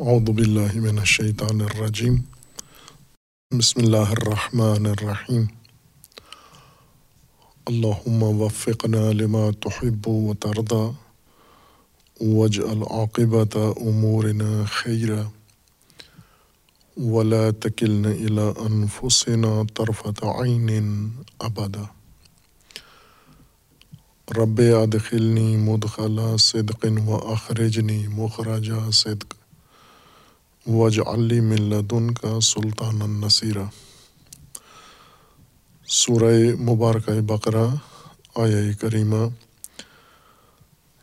اعوذ باللہ من الشیطان الرجیم بسم اللہ الرحمن الرحیم اللہم وفقنا لما تحب و ترضى واجعل عاقبت امورنا خیرا ولا تکلنا الى انفسنا طرفت عین ابدا رب ادخلنی مدخلا صدق و اخرجنی مخرج صدق. وج علی ملدن کا سلطان النصیرہ سورہ مبارکہ بقرہ آیا کریمہ،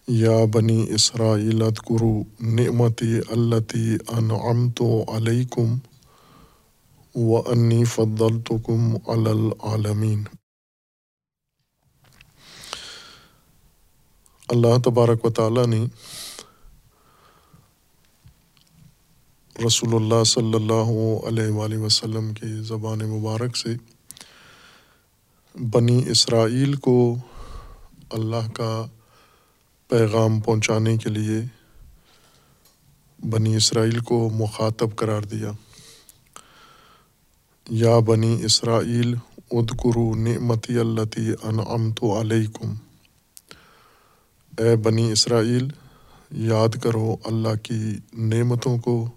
یا بنی اسرائیل اذکرو نعمتی التی انعمت علیکم و انی فضلتکم علی العالمین. اللہ تبارک و تعالیٰ نے رسول اللہ صلی اللہ علیہ وآلہ وسلم کی زبان مبارک سے بنی اسرائیل کو اللہ کا پیغام پہنچانے کے لیے بنی اسرائیل کو مخاطب قرار دیا۔ یا بنی اسرائیل ادکرو نعمتی التی انعمت علیکم۔ اے بنی اسرائیل، یاد کرو اللہ کی نعمتوں کو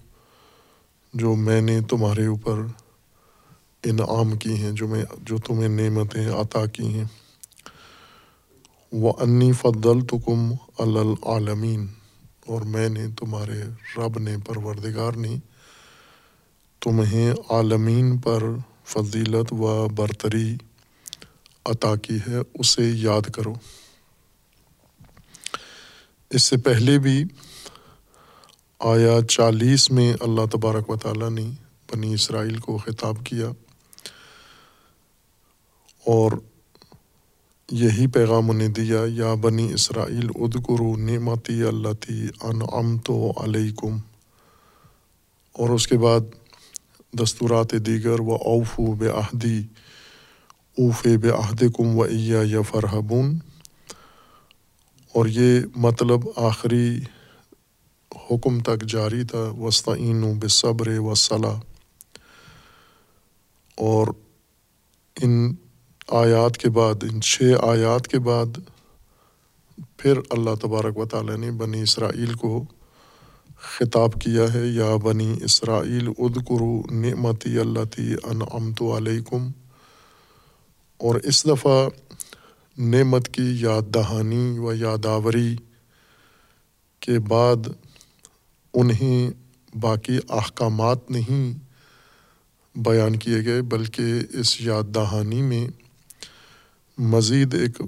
جو میں نے تمہارے اوپر انعام کی ہیں، جو میں جو تمہیں نعمتیں عطا کی ہیں۔ وہ انی فضل تو کم العالمین اور میں نے تمہارے رب نے پروردگار نے تمہیں عالمین پر فضیلت و برتری عطا کی ہے، اسے یاد کرو۔ اس سے پہلے بھی آیا چالیس میں اللہ تبارک و تعالیٰ نے بنی اسرائیل کو خطاب کیا اور یہی پیغام انہیں دیا، یا بنی اسرائیل ادکرو نعمتی اللہ تی ان تو علیکم. اور اس کے بعد دستورات دیگر و اوف و بے اوف بے عہد کم و عیا یا فرحبون. اور یہ مطلب آخری حکم تک جاری تھا وسطین بصبر و صلاح اور ان آیات کے بعد، ان چھ آیات کے بعد پھر اللہ تبارک و تعالیٰ نے بنی اسرائیل کو خطاب کیا ہے، یا بنی اسرائیل ادکرو نعمتی اللہ تی انعمت علیکم۔ اور اس دفعہ نعمت کی یاد دہانی و یاداوری کے بعد انہیں باقی احکامات نہیں بیان کیے گئے، بلکہ اس یاد دہانی میں مزید ایک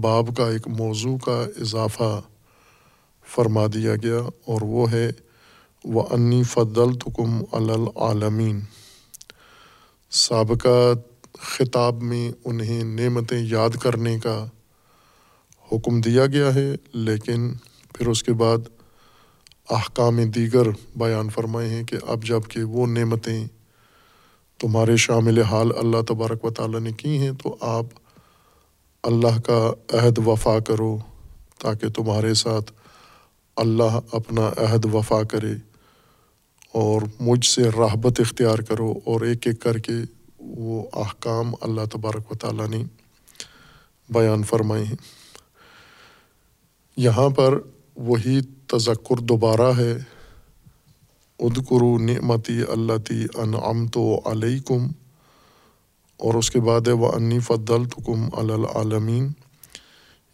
باب کا، ایک موضوع کا اضافہ فرما دیا گیا اور وہ ہے وہ انی فضل تکم العالمین سابقہ خطاب میں انہیں نعمتیں یاد کرنے کا حکم دیا گیا ہے، لیکن پھر اس کے بعد احکام دیگر بیان فرمائے ہیں کہ اب جبکہ وہ نعمتیں تمہارے شامل حال اللہ تبارک و تعالیٰ نے کی ہیں، تو آپ اللہ کا عہد وفا کرو تاکہ تمہارے ساتھ اللہ اپنا عہد وفا کرے اور مجھ سے راحبت اختیار کرو اور ایک ایک کر کے وہ احکام اللہ تبارک و تعالیٰ نے بیان فرمائے ہیں۔ یہاں پر وہی تذکر دوبارہ ہے۔ ادکرو نعمتی اللہ تی انعام تو علیکم۔ اور اس کے بعد ہے وہ انی فضل تکم العالمین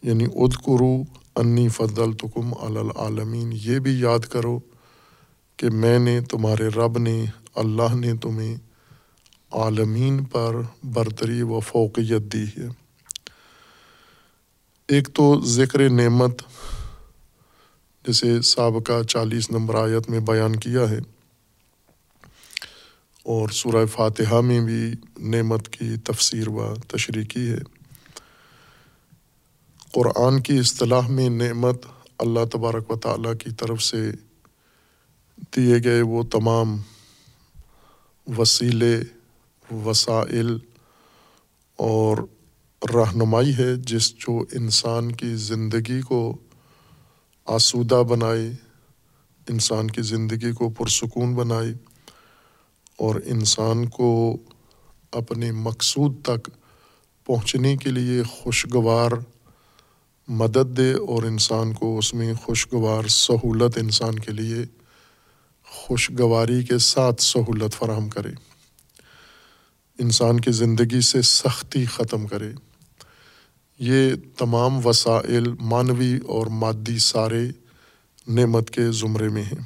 یعنی ادکرو انی فضل تکم العالمین۔ یہ بھی یاد کرو کہ میں نے، تمہارے رب نے، اللہ نے تمہیں عالمین پر برتری و فوقیت دی ہے۔ ایک تو ذکر نعمت جیسے سابقہ چالیس نمبر آیت میں بیان کیا ہے۔ اور سورہ فاتحہ میں بھی نعمت کی تفسیر و تشریح کی ہے۔ قرآن کی اصطلاح میں نعمت اللہ تبارک و تعالیٰ کی طرف سے دیے گئے وہ تمام وسیلے، وسائل اور رہنمائی ہے جس جو انسان کی زندگی کو آسودہ بنائے انسان کی زندگی کو پرسکون بنائے اور انسان کو اپنے مقصود تک پہنچنے کے لیے خوشگوار مدد دے اور انسان کو اس میں خوشگوار سہولت انسان کے لیے خوشگواری کے ساتھ سہولت فراہم کرے۔ انسان کی زندگی سے سختی ختم کرے۔ یہ تمام وسائل معنوی اور مادی سارے نعمت کے زمرے میں ہیں۔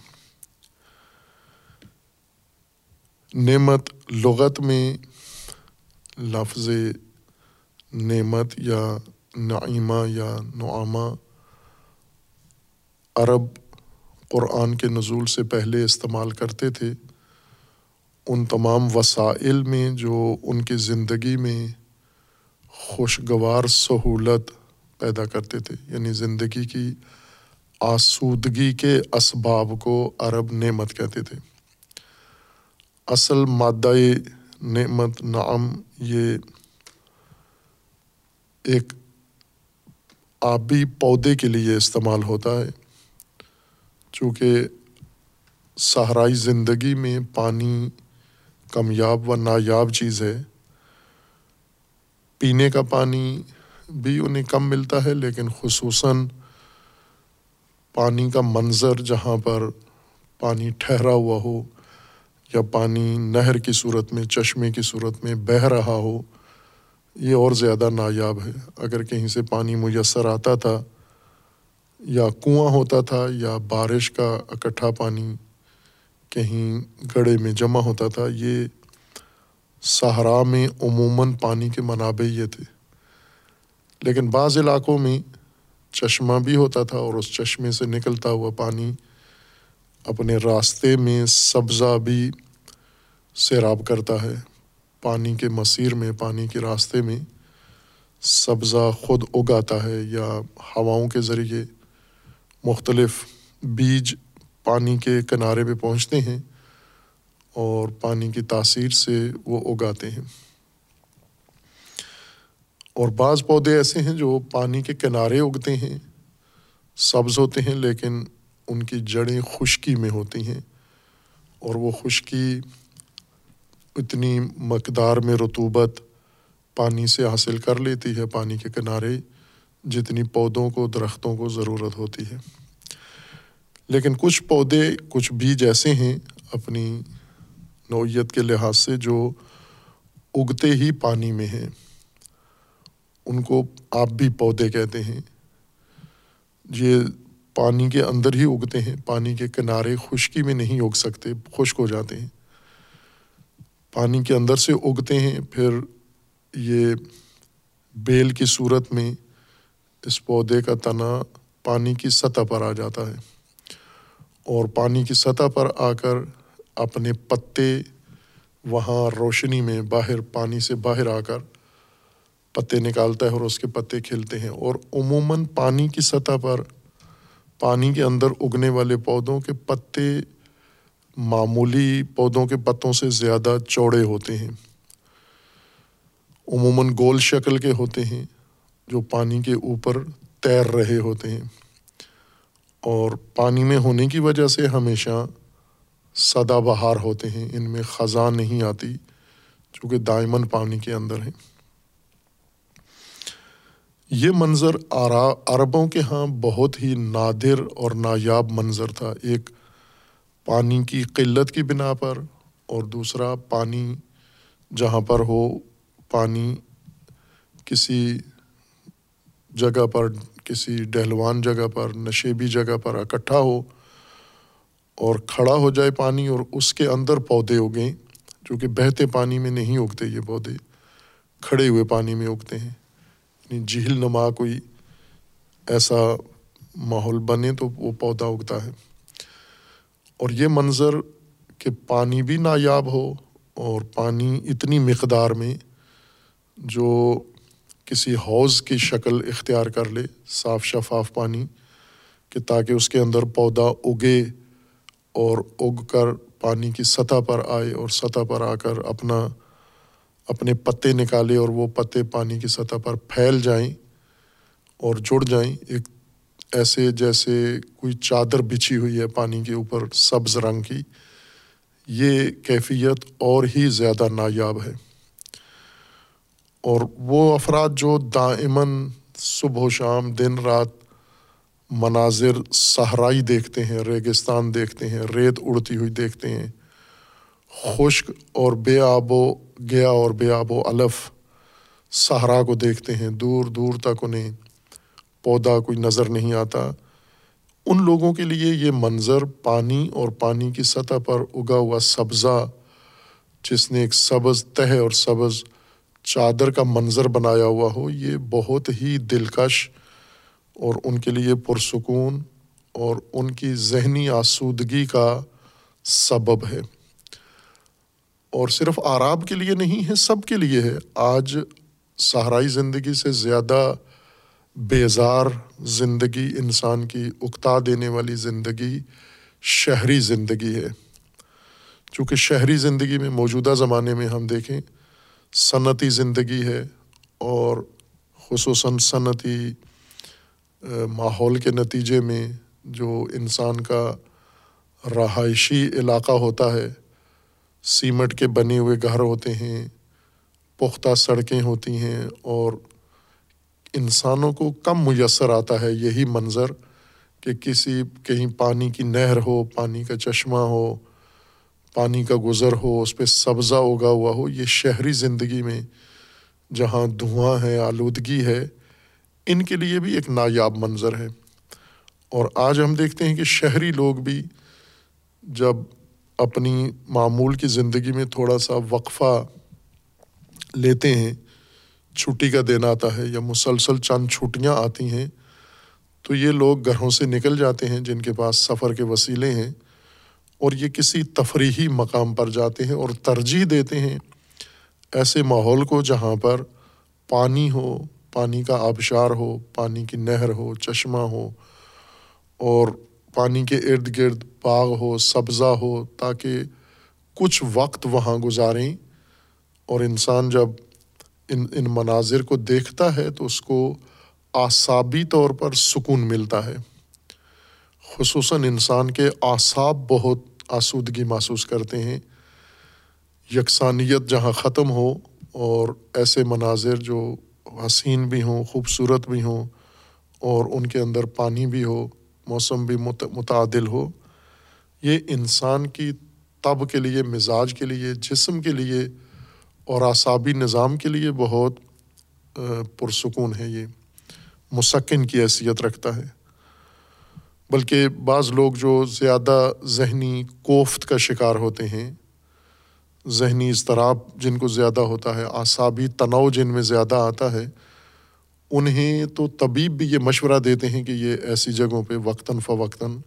نعمت لغت میں لفظ نعمت یا نعیمہ یا نعامہ عرب قرآن کے نزول سے پہلے استعمال کرتے تھے۔ ان تمام وسائل میں جو ان کی زندگی میں خوشگوار سہولت پیدا کرتے تھے۔ یعنی زندگی کی آسودگی کے اسباب کو عرب نعمت کہتے تھے۔ اصل مادہ نعمت نعم یہ ایک آبی پودے کے لیے استعمال ہوتا ہے۔ چونکہ صحرائی زندگی میں پانی کمیاب و نایاب چیز ہے۔ پینے کا پانی بھی انہیں کم ملتا ہے، لیکن خصوصاً پانی کا منظر جہاں پر پانی ٹھہرا ہوا ہو یا پانی نہر کی صورت میں، چشمے کی صورت میں بہہ رہا ہو، یہ اور زیادہ نایاب ہے۔ اگر کہیں سے پانی میسر آتا تھا یا کنواں ہوتا تھا یا بارش کا اکٹھا پانی کہیں گڑھے میں جمع ہوتا تھا، یہ صحرا میں عموماً پانی کے منابع یہ تھے۔ لیکن بعض علاقوں میں چشمہ بھی ہوتا تھا اور اس چشمے سے نکلتا ہوا پانی اپنے راستے میں سبزہ بھی سیراب کرتا ہے۔ پانی کے مسیر میں، پانی کے راستے میں سبزہ خود اگاتا ہے یا ہواؤں کے ذریعے مختلف بیج پانی کے کنارے پہ پہنچتے ہیں۔ اور پانی کی تاثیر سے وہ اگاتے ہیں۔ اور بعض پودے ایسے ہیں جو پانی کے کنارے اگتے ہیں، سبز ہوتے ہیں، لیکن ان کی جڑیں خشکی میں ہوتی ہیں۔ اور وہ خشکی اتنی مقدار میں رتوبت پانی سے حاصل کر لیتی ہے، پانی کے کنارے، جتنی پودوں کو، درختوں کو ضرورت ہوتی ہے۔ لیکن کچھ پودے کچھ بیج ایسے ہیں، اپنی نوعیت کے لحاظ سے جو اگتے ہی پانی میں ہیں، ان کو آپ بھی پودے کہتے ہیں۔ یہ پانی کے اندر ہی اگتے ہیں، پانی کے کنارے خشکی میں نہیں اگ سکتے، خشک ہو جاتے ہیں۔ پانی کے اندر سے اگتے ہیں، پھر یہ بیل کی صورت میں اس پودے کا تنا پانی کی سطح پر آ جاتا ہے۔ اور پانی کی سطح پر آ کر اپنے پتے وہاں روشنی میں باہر پانی سے باہر آ کر پتے نکالتا ہے اور اس کے پتے کھلتے ہیں اور عموماً پانی کی سطح پر پانی کے اندر اگنے والے پودوں کے پتے معمولی پودوں کے پتوں سے زیادہ چوڑے ہوتے ہیں۔ عموماً گول شکل کے ہوتے ہیں جو پانی کے اوپر تیر رہے ہوتے ہیں اور پانی میں ہونے کی وجہ سے ہمیشہ سدا بہار ہوتے ہیں، ان میں خزاں نہیں آتی چونکہ دائمن پانی کے اندر ہیں۔ یہ منظر عربوں کے ہاں بہت ہی نادر اور نایاب منظر تھا۔ ایک پانی کی قلت کی بنا پر اور دوسرا پانی جہاں پر ہو، پانی کسی جگہ پر، کسی ڈہلوان جگہ پر، نشیبی جگہ پر اکٹھا ہو۔ اور کھڑا ہو جائے پانی اور اس کے اندر پودے اگیں، جو کہ بہتے پانی میں نہیں اگتے، یہ پودے کھڑے ہوئے پانی میں اگتے ہیں۔ یعنی جھیل نما کوئی ایسا ماحول بنے تو وہ پودا اگتا ہے۔ اور یہ منظر کہ پانی بھی نایاب ہو اور پانی اتنی مقدار میں جو کسی حوض کی شکل اختیار کر لے، صاف شفاف پانی، کہ تاکہ اس کے اندر پودا اگے۔ اور اگ کر پانی کی سطح پر آئے اور سطح پر آ کر اپنا اپنے پتے نکالے اور وہ پتے پانی کی سطح پر پھیل جائیں اور جڑ جائیں۔ ایک ایسے جیسے کوئی چادر بچھی ہوئی ہے پانی کے اوپر سبز رنگ کی۔ یہ کیفیت اور ہی زیادہ نایاب ہے۔ اور وہ افراد جو دائمن صبح و شام دن رات مناظر صحرائی دیکھتے ہیں، ریگستان دیکھتے ہیں، ریت اڑتی ہوئی دیکھتے ہیں۔ خشک اور بے آب و گیا اور بے آب و الف صحرا کو دیکھتے ہیں، دور دور تک انہیں پودا کوئی نظر نہیں آتا۔ ان لوگوں کے لیے یہ منظر پانی اور پانی کی سطح پر اگا ہوا سبزہ، جس نے ایک سبز تہ اور سبز چادر کا منظر بنایا ہوا ہو، یہ بہت ہی دلکش اور ان کے لیے پرسکون اور ان کی ذہنی آسودگی کا سبب ہے۔ اور صرف آراب کے لیے نہیں ہے، سب کے لیے ہے۔ آج صحرائی زندگی سے زیادہ بیزار زندگی، انسان کی اکتا دینے والی زندگی شہری زندگی ہے۔ چونکہ شہری زندگی میں موجودہ زمانے میں ہم دیکھیں، صنعتی زندگی ہے اور خصوصاً صنعتی ماحول کے نتیجے میں جو انسان کا رہائشی علاقہ ہوتا ہے سیمٹ کے بنے ہوئے گھر ہوتے ہیں، پختہ سڑکیں ہوتی ہیں اور انسانوں کو کم میسر آتا ہے۔ یہی منظر کہ کسی، کہیں پانی کی نہر ہو، پانی کا چشمہ ہو، پانی کا گزر ہو، اس پہ سبزہ اگا ہوا ہو، یہ شہری زندگی میں جہاں دھواں ہے، آلودگی ہے ان کے لیے بھی ایک نایاب منظر ہے۔ اور آج ہم دیکھتے ہیں کہ شہری لوگ بھی جب اپنی معمول کی زندگی میں تھوڑا سا وقفہ لیتے ہیں، چھٹی کا دن آتا ہے یا مسلسل چند چھٹیاں آتی ہیں، تو یہ لوگ گھروں سے نکل جاتے ہیں جن کے پاس سفر کے وسیلے ہیں اور یہ کسی تفریحی مقام پر جاتے ہیں اور ترجیح دیتے ہیں ایسے ماحول کو جہاں پر پانی ہو پانی کا آبشار ہو، پانی کی نہر ہو، چشمہ ہو، اور پانی کے ارد گرد باغ ہو، سبزہ ہو، تاکہ کچھ وقت وہاں گزاریں۔ اور انسان جب ان ان مناظر کو دیکھتا ہے تو اس کو اعصابی طور پر سکون ملتا ہے۔ خصوصاً انسان کے اعصاب بہت آسودگی محسوس کرتے ہیں۔ یکسانیت جہاں ختم ہو اور ایسے مناظر جو حسین بھی ہوں، خوبصورت بھی ہوں اور ان کے اندر پانی بھی ہو، موسم بھی متعدل ہو۔ یہ انسان کی تب کے لیے، مزاج کے لیے، جسم کے لیے اور اعصابی نظام کے لیے بہت پرسکون ہے۔ یہ مسکن کی حیثیت رکھتا ہے۔ بلکہ بعض لوگ جو زیادہ ذہنی کوفت کا شکار ہوتے ہیں ذہنی اضطراب جن کو زیادہ ہوتا ہے، اعصابی تناؤ جن میں زیادہ آتا ہے، انہیں تو طبیب بھی یہ مشورہ دیتے ہیں کہ یہ ایسی جگہوں پہ وقتاً فوقتاً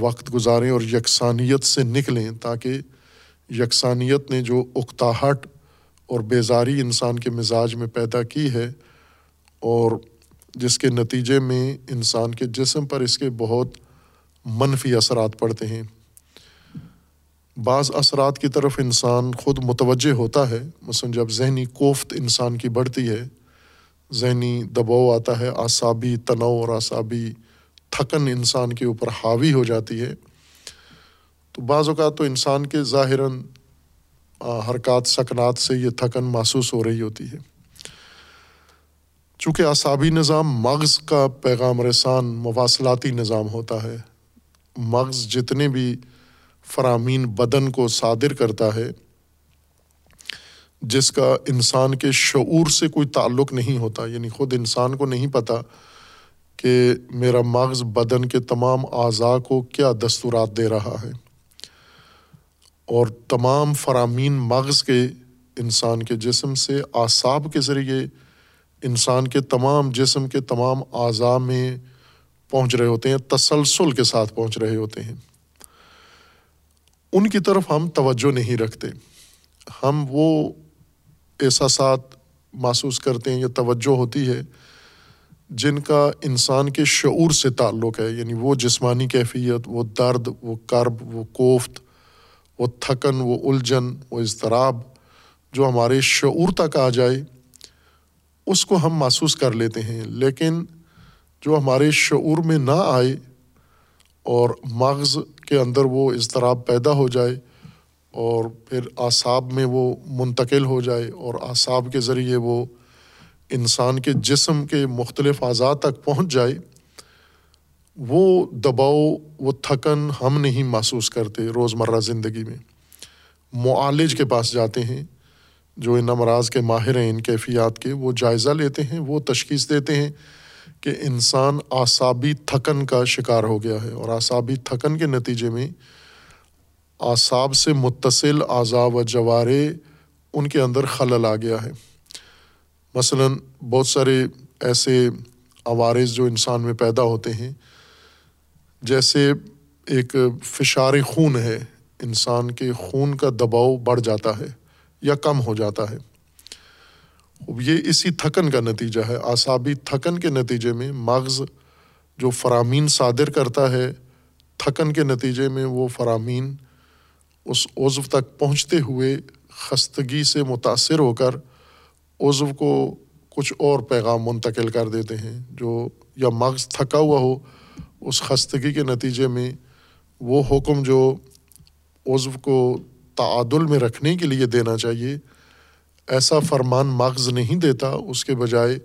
وقت گزاریں اور یکسانیت سے نکلیں تاکہ یکسانیت نے جو اکتاہٹ اور بیزاری انسان کے مزاج میں پیدا کی ہے اور جس کے نتیجے میں انسان کے جسم پر اس کے بہت منفی اثرات پڑتے ہیں۔ بعض اثرات کی طرف انسان خود متوجہ ہوتا ہے، مثلاً جب ذہنی کوفت انسان کی بڑھتی ہے، ذہنی دباؤ آتا ہے، اعصابی تناؤ اور اعصابی تھکن انسان کے اوپر حاوی ہو جاتی ہے۔ تو بعض اوقات تو انسان کے ظاہراً حرکات، سکنات سے یہ تھکن محسوس ہو رہی ہوتی ہے۔ چونکہ اعصابی نظام مغز کا پیغام رسان مواصلاتی نظام ہوتا ہے۔ مغز جتنے بھی فرامین بدن کو صادر کرتا ہے، جس کا انسان کے شعور سے کوئی تعلق نہیں ہوتا۔ یعنی خود انسان کو نہیں پتہ کہ میرا مغز بدن کے تمام اعضاء کو کیا دستورات دے رہا ہے۔ اور تمام فرامین مغز کے انسان کے جسم سے اعصاب کے ذریعے انسان کے تمام جسم کے تمام اعضاء میں پہنچ رہے ہوتے ہیں، تسلسل کے ساتھ پہنچ رہے ہوتے ہیں۔ ان کی طرف ہم توجہ نہیں رکھتے۔ ہم وہ احساسات محسوس کرتے ہیں یا توجہ ہوتی ہے جن کا انسان کے شعور سے تعلق ہے یعنی وہ جسمانی کیفیت، وہ درد، وہ کرب، وہ کوفت، وہ تھکن، وہ الجھن، وہ اضطراب جو ہمارے شعور تک آ جائے، اس کو ہم محسوس کر لیتے ہیں۔ لیکن جو ہمارے شعور میں نہ آئے اور مغز کے اندر وہ اضطراب پیدا ہو جائے اور پھر اعصاب میں وہ منتقل ہو جائے اور اعصاب کے ذریعے وہ انسان کے جسم کے مختلف اعضاء تک پہنچ جائے، وہ دباؤ، وہ تھکن ہم نہیں محسوس کرتے روزمرہ زندگی میں۔ معالج کے پاس جاتے ہیں، جو ان امراض کے ماہر ہیں، ان کیفیات کے، وہ جائزہ لیتے ہیں، وہ تشخیص دیتے ہیں کہ انسان اعصابی تھکن کا شکار ہو گیا ہے اور اعصابی تھکن کے نتیجے میں اعصاب سے متصل اعضاء و جوارے ان کے اندر خلل آ گیا ہے۔ مثلاً بہت سارے ایسے عوارض جو انسان میں پیدا ہوتے ہیں، جیسے ایک فشار خون ہے، انسان کے خون کا دباؤ بڑھ جاتا ہے یا کم ہو جاتا ہے۔ یہ اسی تھکن کا نتیجہ ہے۔ اعصابی تھکن کے نتیجے میں مغز جو فرامین صادر کرتا ہے، تھکن کے نتیجے میں وہ فرامین اس عضو تک پہنچتے ہوئے خستگی سے متاثر ہو کر عضو کو کچھ اور پیغام منتقل کر دیتے ہیں۔ جو یا مغز تھکا ہوا ہو، اس خستگی کے نتیجے میں وہ حکم جو عضو کو تعادل میں رکھنے کے لیے دینا چاہیے ایسا فرمان مغز نہیں دیتا، اس کے بجائے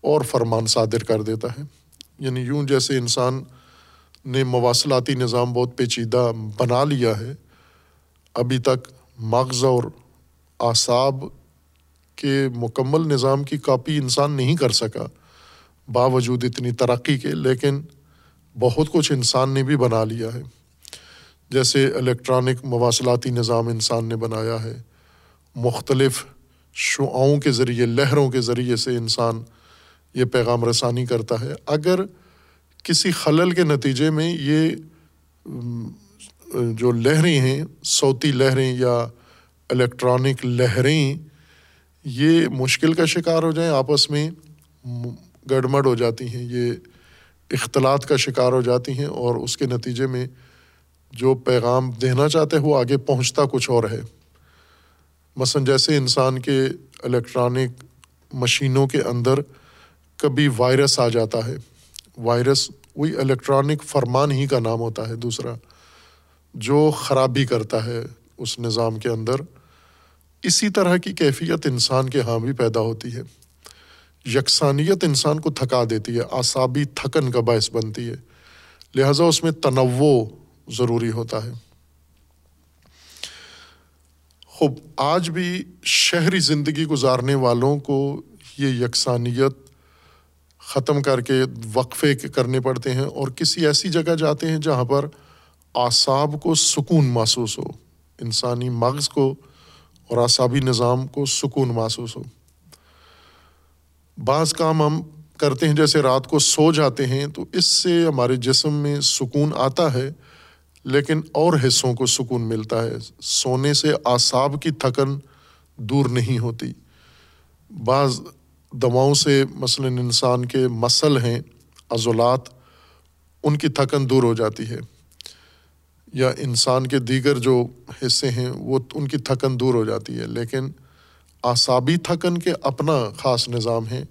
اور فرمان صادر کر دیتا ہے۔ یعنی یوں جیسے انسان نے مواصلاتی نظام بہت پیچیدہ بنا لیا ہے، ابھی تک مغز اور اعصاب کے مکمل نظام کی کاپی انسان نہیں کر سکا، باوجود اتنی ترقی کے، لیکن بہت کچھ انسان نے بھی بنا لیا ہے۔ جیسے الیکٹرانک مواصلاتی نظام انسان نے بنایا ہے، مختلف شعاؤں کے ذریعے، لہروں کے ذریعے سے انسان یہ پیغام رسانی کرتا ہے۔ اگر کسی خلل کے نتیجے میں یہ جو لہریں ہیں، صوتی لہریں یا الیکٹرانک لہریں، یہ مشکل کا شکار ہو جائیں، آپس میں گڑمڑ ہو جاتی ہیں، یہ اختلاط کا شکار ہو جاتی ہیں اور اس کے نتیجے میں جو پیغام دینا چاہتے وہ آگے پہنچتا کچھ اور ہے۔ مثلاً جیسے انسان کے الیکٹرانک مشینوں کے اندر کبھی وائرس آ جاتا ہے۔ وائرس وہی الیکٹرانک فرمان ہی کا نام ہوتا ہے۔ دوسرا، جو خرابی کرتا ہے اس نظام کے اندر۔ اسی طرح کی کیفیت انسان کے ہاں بھی پیدا ہوتی ہے۔ یکسانیت انسان کو تھکا دیتی ہے، اعصابی تھکن کا باعث بنتی ہے۔ لہٰذا اس میں تنوع ضروری ہوتا ہے۔ خوب، آج بھی شہری زندگی گزارنے والوں کو یہ یکسانیت ختم کر کے وقفے کرنے پڑتے ہیں اور کسی ایسی جگہ جاتے ہیں جہاں پر اعصاب کو سکون محسوس ہو، انسانی مغز کو اور اعصابی نظام کو سکون محسوس ہو۔ بعض کام ہم کرتے ہیں، جیسے رات کو سو جاتے ہیں تو اس سے ہمارے جسم میں سکون آتا ہے۔ لیکن اور حصوں کو سکون ملتا ہے۔ سونے سے اعصاب کی تھکن دور نہیں ہوتی۔ بعض دواؤں سے مثلاً انسان کے مسل ہیں، عضلات، ان کی تھکن دور ہو جاتی ہے۔ یا انسان کے دیگر جو حصے ہیں، وہ ان کی تھکن دور ہو جاتی ہے۔ لیکن اعصابی تھکن کے اپنا خاص نظام ہے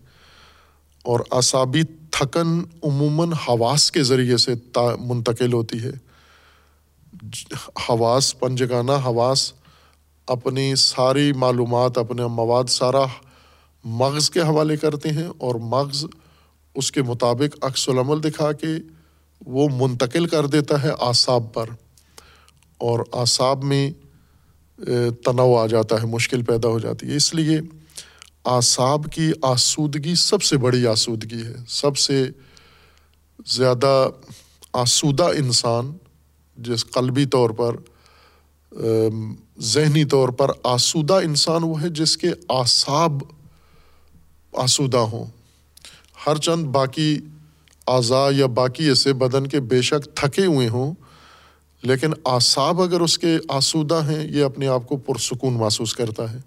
اور اعصابی تھکن عموماً حواس کے ذریعے سے منتقل ہوتی ہے۔ حواس، پنجگانہ حواس، اپنی ساری معلومات، اپنے مواد سارا مغز کے حوالے کرتے ہیں اور مغز اس کے مطابق عکس العمل دکھا کے وہ منتقل کر دیتا ہے اعصاب پر اور اعصاب میں تنوع آ جاتا ہے، مشکل پیدا ہو جاتی ہے۔ اس لیے اعصاب کی آسودگی سب سے بڑی آسودگی ہے۔ سب سے زیادہ آسودہ انسان جس قلبی طور پر ذہنی طور پر آسودہ انسان وہ ہے جس کے اعصاب آسودہ ہوں۔ ہر چند باقی اعضاء یا باقی ایسے بدن کے بے شک تھکے ہوئے ہوں، لیکن اعصاب اگر اس کے آسودہ ہیں، یہ اپنے آپ کو پرسکون محسوس کرتا ہے۔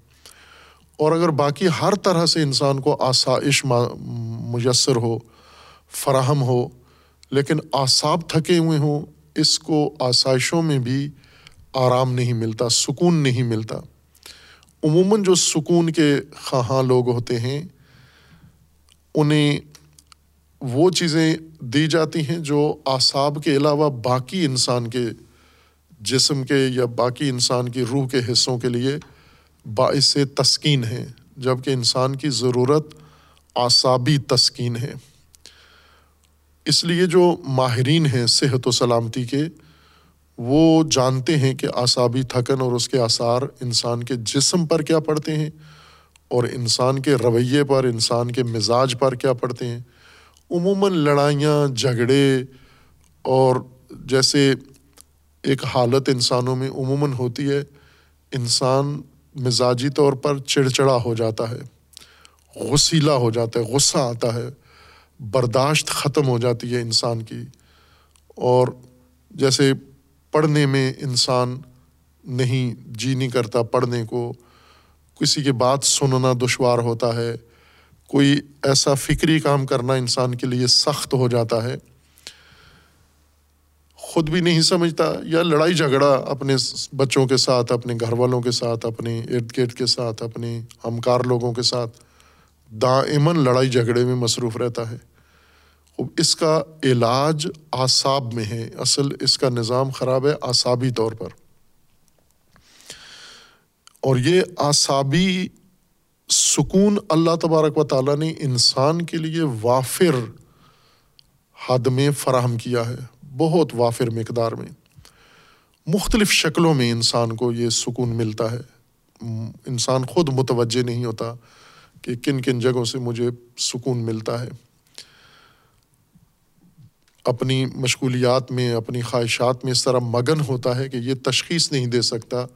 اور اگر باقی ہر طرح سے انسان کو آسائش میسر ہو، فراہم ہو، لیکن اعصاب تھکے ہوئے ہوں اس کو آسائشوں میں بھی آرام نہیں ملتا، سکون نہیں ملتا۔ عموماً جو سکون کے خواہاں لوگ ہوتے ہیں، انہیں وہ چیزیں دی جاتی ہیں جو اعصاب کے علاوہ باقی انسان کے جسم کے یا باقی انسان کی روح کے حصوں کے لیے باعث تسکین ہیں جبکہ انسان کی ضرورت اعصابی تسکین ہے۔ اس لیے جو ماہرین ہیں صحت و سلامتی کے، وہ جانتے ہیں کہ اعصابی تھکن اور اس کے آثار انسان کے جسم پر کیا پڑتے ہیں اور انسان کے رویے پر، انسان کے مزاج پر کیا پڑتے ہیں۔ عموماً لڑائیاں، جھگڑے اور جیسے ایک حالت انسانوں میں عموماً ہوتی ہے، انسان مزاجی طور پر چڑچڑا ہو جاتا ہے غسیلا ہو جاتا ہے، غصہ آتا ہے۔ برداشت ختم ہو جاتی ہے انسان کی اور جیسے پڑھنے میں انسان نہیں جی نہیں کرتا پڑھنے کو، کسی کی بات سننا دشوار ہوتا ہے، کوئی ایسا فکری کام کرنا انسان کے لیے سخت ہو جاتا ہے۔ خود بھی نہیں سمجھتا یا لڑائی جھگڑا اپنے بچوں کے ساتھ، اپنے گھر والوں کے ساتھ، اپنے ارد گرد کے ساتھ، اپنے ہمکار لوگوں کے ساتھ۔ دائمن لڑائی جھگڑے میں مصروف رہتا ہے۔ اس کا علاج اعصاب میں ہے۔ اصل اس کا نظام خراب ہے اعصابی طور پر۔ اور یہ اعصابی سکون اللہ تبارک و تعالیٰ نے انسان کے لیے وافر حد میں فراہم کیا ہے، بہت وافر مقدار میں۔ مختلف شکلوں میں انسان کو یہ سکون ملتا ہے۔ انسان خود متوجہ نہیں ہوتا۔ کہ کن کن جگہوں سے مجھے سکون ملتا ہے۔ اپنی مشغولیات میں، اپنی خواہشات میں اس طرح مگن ہوتا ہے کہ یہ تشخیص نہیں دے سکتا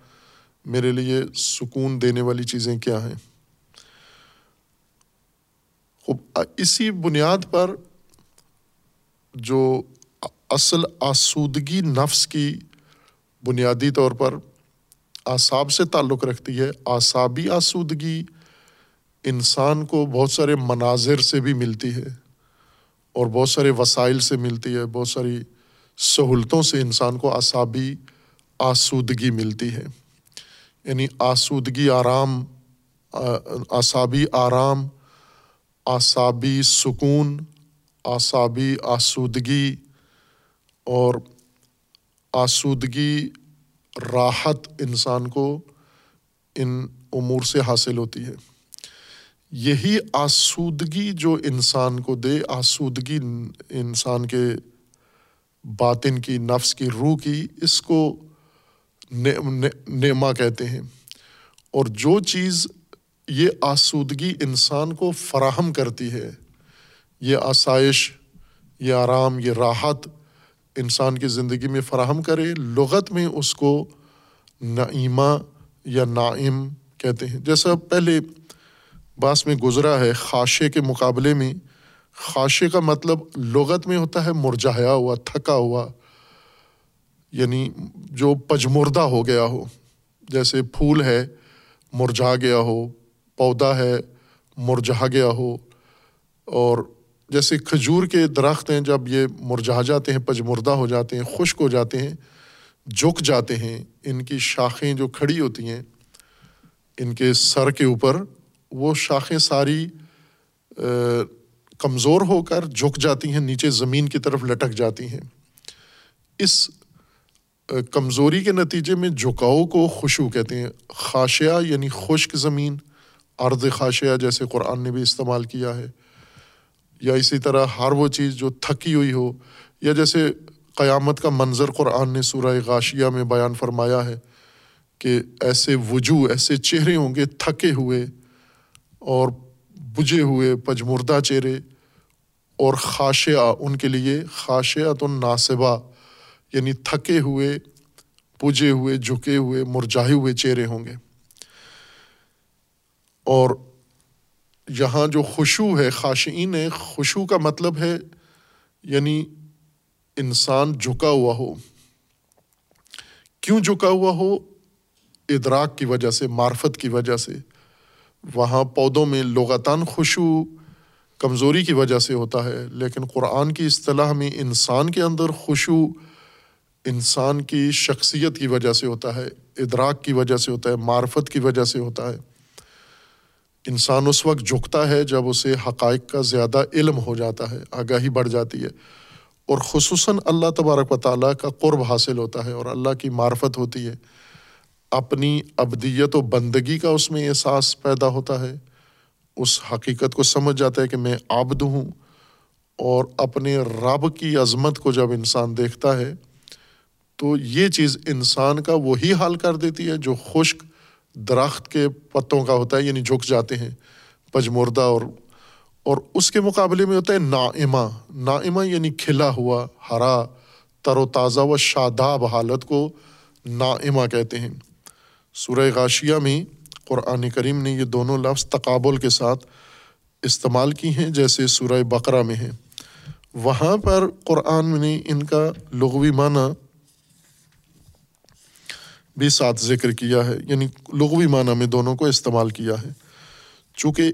میرے لیے سکون دینے والی چیزیں کیا ہیں۔ اسی بنیاد پر جو اصل آسودگی نفس کی بنیادی طور پر اعصاب سے تعلق رکھتی ہے، اعصابی آسودگی انسان کو بہت سارے مناظر سے بھی ملتی ہے اور بہت سارے وسائل سے ملتی ہے، بہت ساری سہولتوں سے انسان کو اعصابی آسودگی ملتی ہے۔ یعنی آسودگی آرام، اعصابی آرام، اعصابی سکون، اعصابی آسودگی اور آسودگی راحت انسان کو ان امور سے حاصل ہوتی ہے۔ یہی آسودگی جو انسان کو دے، آسودگی انسان کے باطن کی، نفس کی، روح کی، اس کو نعما کہتے ہیں۔ اور جو چیز یہ آسودگی انسان کو فراہم کرتی ہے، یہ آسائش، یہ آرام، یہ راحت انسان کی زندگی میں فراہم کرے، لغت میں اس کو نعیمہ یا نائم کہتے ہیں۔ جیسا پہلے باس میں گزرا ہے خاشے کے مقابلے میں۔ خاشے کا مطلب لغت میں ہوتا ہے مرجھایا ہوا، تھکا ہوا یعنی جو پجمردہ ہو گیا ہو۔ جیسے پھول ہے، مرجھا گیا ہو، پودا ہے، مرجھا گیا ہو۔ اور جیسے کھجور کے درخت ہیں، جب یہ مرجھا جاتے ہیں، پجمردہ ہو جاتے ہیں، خشک ہو جاتے ہیں، جھک جاتے ہیں۔ ان کی شاخیں جو کھڑی ہوتی ہیں، ان کے سر کے اوپر وہ شاخیں ساری کمزور ہو کر جھک جاتی ہیں، نیچے زمین کی طرف لٹک جاتی ہیں۔ اس کمزوری کے نتیجے میں جھکاؤ کو خوشو کہتے ہیں۔ خاشیہ یعنی خشک زمین ارد خاشیہ جیسے قرآن نے بھی استعمال کیا ہے۔ یا اسی طرح ہر وہ چیز جو تھکی ہوئی ہو، یا جیسے قیامت کا منظر قرآن نے سورہ غاشیہ میں بیان فرمایا ہے کہ ایسے وجوہ، ایسے چہرے ہوں گے تھکے ہوئے اور بجھے ہوئے پجمردہ چہرے اور خاشعہ ان کے لیے خاشعت الناصبہ یعنی تھکے ہوئے پجے ہوئے، جھکے ہوئے، مرجائے ہوئے چہرے ہوں گے۔ اور یہاں جو خوشو ہے، خاشعین ہے خوشو کا مطلب ہے یعنی انسان جھکا ہوا ہو۔ کیوں جھکا ہوا ہو؟ ادراک کی وجہ سے، معرفت کی وجہ سے۔ وہاں پودوں میں لغتاً خوشو کمزوری کی وجہ سے ہوتا ہے، لیکن قرآن کی اصطلاح میں انسان کے اندر خوشو انسان کی شخصیت کی وجہ سے ہوتا ہے، ادراک کی وجہ سے ہوتا ہے، معرفت کی وجہ سے ہوتا ہے۔ انسان اس وقت جھکتا ہے جب اسے حقائق کا زیادہ علم ہو جاتا ہے، آگاہی بڑھ جاتی ہے۔ اور خصوصاً اللہ تبارک و تعالیٰ کا قرب حاصل ہوتا ہے اور اللہ کی معرفت ہوتی ہے۔ اپنی ابدیت و بندگی کا اس میں احساس پیدا ہوتا ہے، اس حقیقت کو سمجھ جاتا ہے کہ میں عبد ہوں اور اپنے رب کی عظمت کو جب انسان دیکھتا ہے، تو یہ چیز انسان کا وہی حال کر دیتی ہے جو خشک درخت کے پتوں کا ہوتا ہے یعنی جھک جاتے ہیں، پجمردہ اور اور اس کے مقابلے میں ہوتا ہے نائمہ۔ نائمہ یعنی کھلا ہوا، ہرا، تر و تازہ و شاداب حالت کو نائمہ کہتے ہیں۔ سورہ غاشیہ میں قرآن کریم نے یہ دونوں لفظ تقابل کے ساتھ استعمال کی ہیں، جیسے سورہ بقرہ میں ہیں۔ وہاں پر قرآن نے ان کا لغوی معنی بھی ساتھ ذکر کیا ہے یعنی لغوی معنی میں دونوں کو استعمال کیا ہے۔ چونکہ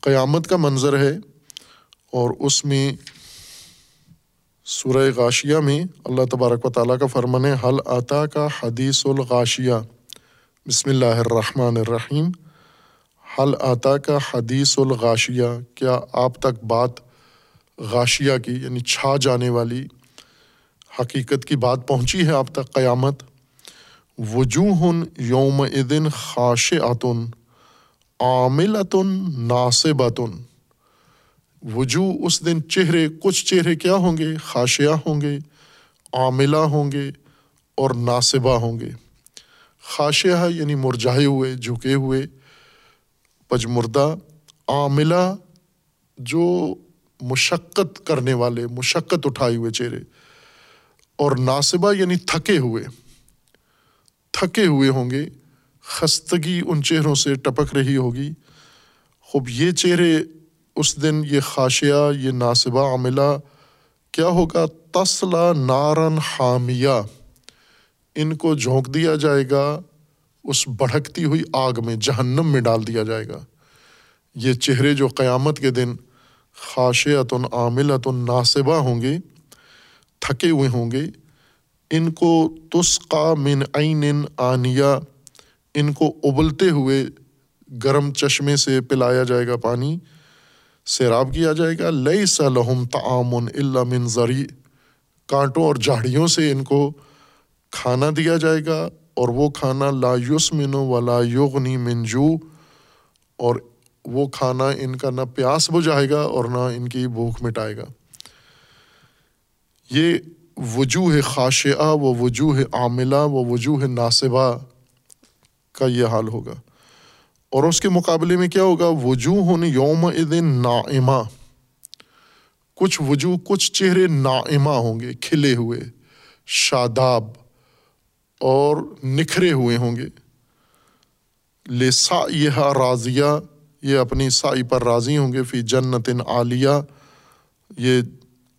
قیامت کا منظر ہے اور اس میں سورہ غاشیہ میں اللہ تبارک و تعالیٰ کا فرمان حل آتا کا حدیث الغاشیہ بسم اللہ الرحمن الرحیم۔ حل آتا کا حدیث الغاشیہ۔ کیا آپ تک بات غاشیہ کی یعنی چھا جانے والی حقیقت کی بات پہنچی ہے آپ تک قیامت؟ وجوہ یوم ادن خاش آتن عاملتن ناصبتن وجوہ اس دن چہرے، کچھ چہرے کیا ہوں گے؟ خاشیہ ہوں گے، عاملہ ہوں گے اور ناصبہ ہوں گے۔ خاشیہ یعنی مرجائے ہوئے، جھکے ہوئے، پجمردہ، عاملہ، جو مشقت کرنے والے، مشقت اٹھائے ہوئے چہرے، اور ناصبہ یعنی تھکے ہوئے۔ تھکے ہوئے ہوں گے، خستگی ان چہروں سے ٹپک رہی ہوگی۔ خوب، یہ چہرے اس دن، یہ خاشیہ، یہ ناصبہ عملہ کیا ہوگا؟ تسلا نارن حامیہ۔ ان کو جھونک دیا جائے گا، اس بڑھکتی ہوئی آگ میں جہنم میں ڈال دیا جائے گا۔ یہ چہرے جو قیامت کے دن خاشیت عاملت ناصبہ ہوں گے، تھکے ہوئے ہوں گے، ان کو تسقا من عین آنیا ان کو ابلتے ہوئے گرم چشمے سے پلایا جائے گا پانی، سیراب کیا جائے گا۔ لئی لحم تعامن اللہ من ذری کانٹوں اور جھاڑیوں سے ان کو کھانا دیا جائے گا اور وہ کھانا لا یسمن و لا یغنی منجو اور وہ کھانا ان کا نہ پیاس بجھائے گا اور نہ ان کی بھوک مٹائے گا۔ یہ وجوہ خاشعہ و وجوہ عاملہ و وجوہ ناصبہ کا یہ حال ہوگا۔ اور اس کے مقابلے میں کیا ہوگا؟ وجوہ یوم نائمہ۔ کچھ وجوہ، کچھ چہرے نائمہ ہوں گے، کھلے ہوئے، شاداب اور نکھرے ہوئے ہوں گے۔ لسا یہ راضیہ، یہ اپنی سائی پر راضی ہوں گے۔ فی جنت عالیہ، یہ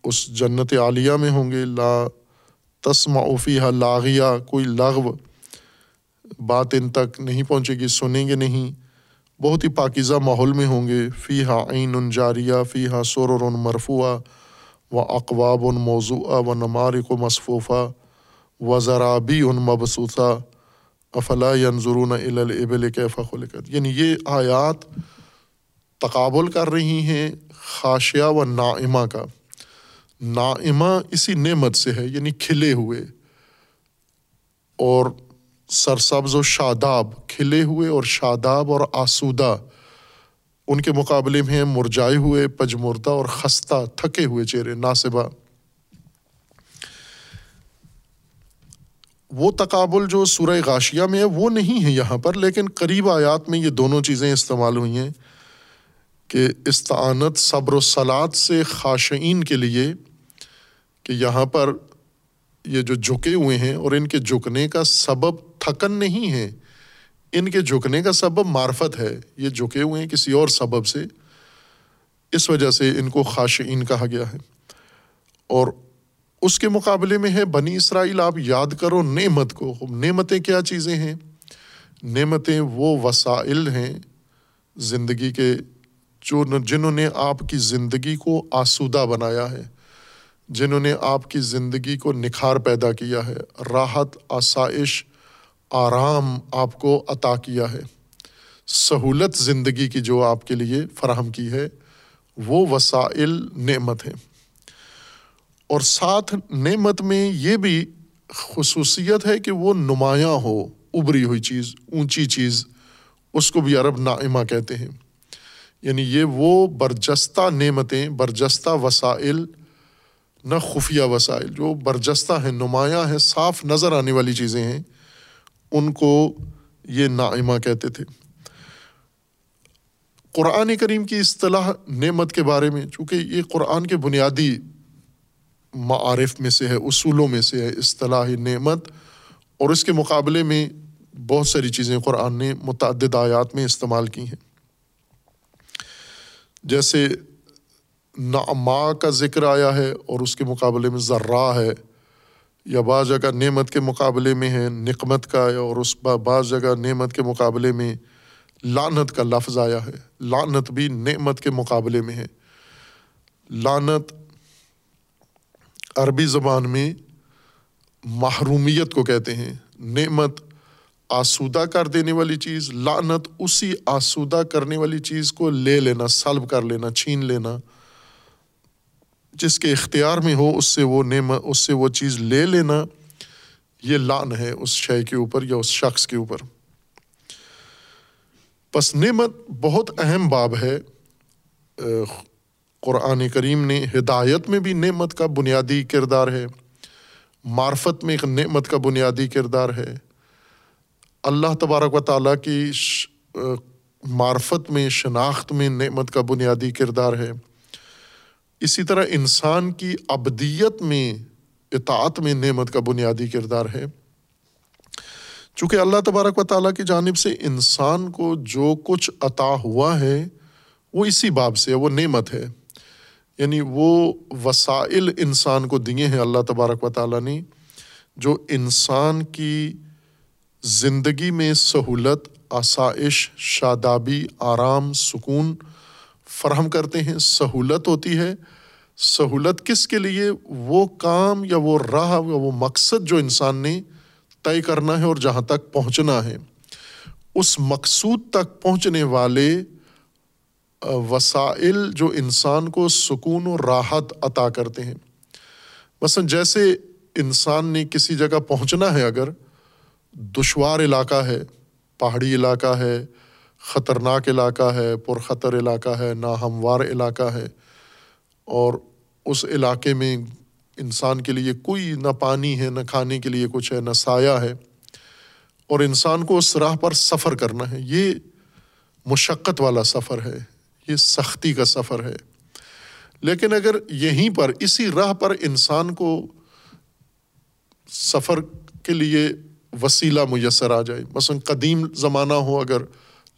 اس جنت عالیہ میں ہوں گے۔ لا تسما فیحہ لاغیہ، کوئی لغو بات ان تک نہیں پہنچے گی، سنیں گے نہیں۔ بہت ہی پاکیزہ ماحول میں ہوں گے۔ فی ہا عین جاریہ فی ہا سور مرفوع و اقواب موضوع و نمارک و مصفوفہ۔ و ذرابی ان مبسوسہ افلا ینظرون الابل کیف خلقت؟ یعنی یہ آیات تقابل کر رہی ہیں خاشیہ و نائمہ کا۔ نائمہ اسی نعمت سے ہے یعنی کھلے ہوئے اور سرسبز و شاداب، کھلے ہوئے اور شاداب اور آسودہ۔ ان کے مقابلے میں مرجائے ہوئے، پجمردہ اور خستہ، تھکے ہوئے چہرے، ناصبہ۔ وہ تقابل جو سورہ غاشیہ میں ہے وہ نہیں ہے یہاں پر، لیکن قریب آیات میں یہ دونوں چیزیں استعمال ہوئی ہیں کہ استعانت صبر و سلاد سے خاشعین کے لیے کہ یہاں پر یہ جو جھکے ہوئے ہیں اور ان کے جھکنے کا سبب تھکن نہیں ہے۔ ان کے جھکنے کا سبب معرفت ہے، یہ جھکے ہوئے ہیں کسی اور سبب سے۔ اس وجہ سے ان کو خاشعین کہا گیا ہے۔ اور اس کے مقابلے میں ہے، بنی اسرائیل، آپ یاد کرو نعمت کو۔ نعمتیں کیا چیزیں ہیں؟ نعمتیں وہ وسائل ہیں زندگی کے جو جنہوں نے آپ کی زندگی کو آسودہ بنایا ہے، جنہوں نے آپ کی زندگی کو نکھار پیدا کیا ہے۔ راحت، آسائش، آرام آپ کو عطا کیا ہے۔ سہولت زندگی کی جو آپ کے لیے فراہم کی ہے، وہ وسائل نعمت ہے اور ساتھ نعمت میں یہ بھی خصوصیت ہے کہ وہ نمایاں ہو ابری ہوئی چیز، اونچی چیز، اس کو بھی عرب نائمہ کہتے ہیں۔ یعنی یہ وہ برجستہ نعمتیں، برجستہ وسائل، نہ خفیہ وسائل، جو برجستہ ہیں، نمایاں ہیں، صاف نظر آنے والی چیزیں ہیں، ان کو یہ نائمہ کہتے تھے۔ قرآن کریم کی اصطلاح نعمت کے بارے میں، چونکہ یہ قرآن کے بنیادی معارف میں سے ہے، اصولوں میں سے ہے، اصطلاح نعمت۔ اور اس کے مقابلے میں بہت ساری چیزیں قرآن نے متعدد آیات میں استعمال کی ہیں۔ جیسے نعما کا ذکر آیا ہے اور اس کے مقابلے میں ذرا ہے، یا بعض جگہ نعمت کے مقابلے میں ہے، نقمت کا ہے، اور اس بعض جگہ نعمت کے مقابلے میں لانت کا لفظ آیا ہے۔ لانت بھی نعمت کے مقابلے میں ہے۔ لانت عربی زبان میں محرومیت کو کہتے ہیں۔ نعمت آسودہ کر دینے والی چیز لانت اسی آسودہ کرنے والی چیز کو لے لینا، سلب کر لینا، چھین لینا۔ جس کے اختیار میں ہو، اس سے وہ نعمت، اس سے وہ چیز لے لینا۔ یہ لان ہے اس شے کے اوپر یا اس شخص کے اوپر۔ پس نعمت بہت اہم باب ہے۔ قرآن کریم نے ہدایت میں بھی نعمت کا بنیادی کردار ہے، معرفت میں ایک نعمت کا بنیادی کردار ہے۔ اللہ تبارک و تعالیٰ کی معرفت میں، شناخت میں نعمت کا بنیادی کردار ہے۔ اسی طرح انسان کی ابدیت میں، اطاعت میں نعمت کا بنیادی کردار ہے۔ چونکہ اللہ تبارک و تعالیٰ کی جانب سے انسان کو جو کچھ عطا ہوا ہے، وہ اسی باب سے ہے، وہ نعمت ہے۔ یعنی وہ وسائل انسان کو دیے ہیں اللہ تبارک و تعالیٰ نے، جو انسان کی زندگی میں سہولت، آسائش، شادابی، آرام، سکون فراہم کرتے ہیں۔ سہولت ہوتی ہے۔ سہولت کس کے لیے؟ وہ کام یا وہ راہ یا وہ مقصد جو انسان نے طے کرنا ہے اور جہاں تک پہنچنا ہے۔ اس مقصود تک پہنچنے والے وسائل جو انسان کو سکون و راحت عطا کرتے ہیں۔ مثلاً جیسے انسان نے کسی جگہ پہنچنا ہے، اگر دشوار علاقہ ہے، پہاڑی علاقہ ہے، خطرناک علاقہ ہے، پرخطر علاقہ ہے، ناہموار علاقہ ہے، اور اس علاقے میں انسان کے لیے کوئی نہ پانی ہے، نہ کھانے کے لیے کچھ ہے، نہ سایہ ہے، اور انسان کو اس راہ پر سفر کرنا ہے۔ یہ مشقت والا سفر ہے۔ یہ سختی کا سفر ہے۔ لیکن اگر یہیں پر، اسی راہ پر انسان کو سفر کے لیے وسیلہ میسر آ جائے۔ مثلاً قدیم زمانہ ہو اگر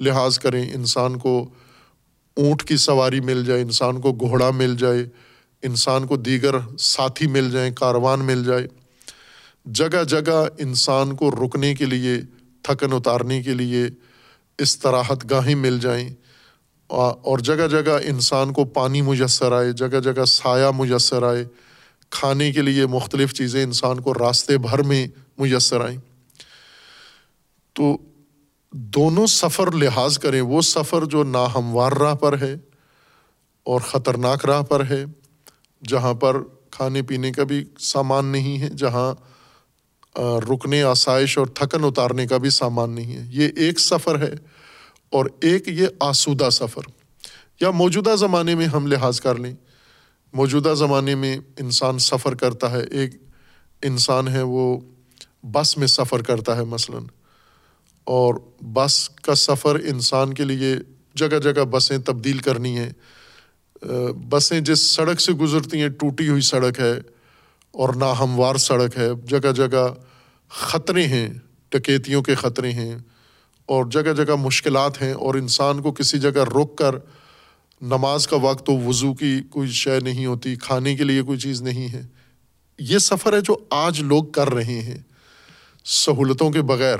لحاظ کریں، انسان کو اونٹ کی سواری مل جائے، انسان کو گھوڑا مل جائے، انسان کو دیگر ساتھی مل جائیں، کاروان مل جائے۔ جگہ جگہ انسان کو رکنے کے لیے، تھکن اتارنے کے لیے استراحت گاہیں مل جائیں۔ اور جگہ جگہ انسان کو پانی میسر آئے، جگہ جگہ سایہ میسر آئے۔ کھانے کے لیے مختلف چیزیں انسان کو راستے بھر میں میسر آئیں۔ تو دونوں سفر لحاظ کریں، وہ سفر جو ناہموار راہ پر ہے اور خطرناک راہ پر ہے، جہاں پر کھانے پینے کا بھی سامان نہیں ہے، جہاں رکنے، آسائش اور تھکن اتارنے کا بھی سامان نہیں ہے۔ یہ ایک سفر ہے۔ اور ایک یہ آسودہ سفر۔ یا موجودہ زمانے میں ہم لحاظ کر لیں۔ موجودہ زمانے میں انسان سفر کرتا ہے، ایک انسان ہے وہ بس میں سفر کرتا ہے مثلاً۔ اور بس کا سفر انسان کے لیے جگہ جگہ بسیں تبدیل کرنی ہیں۔ بسیں جس سڑک سے گزرتی ہیں، ٹوٹی ہوئی سڑک ہے اور ناہموار سڑک ہے۔ جگہ جگہ خطرے ہیں، ٹکیتیوں کے خطرے ہیں۔ اور جگہ جگہ مشکلات ہیں اور انسان کو کسی جگہ رک کر نماز کا وقت تو وضو کی کوئی شے نہیں ہوتی، کھانے کے لیے کوئی چیز نہیں ہے۔ یہ سفر ہے جو آج لوگ کر رہے ہیں سہولتوں کے بغیر۔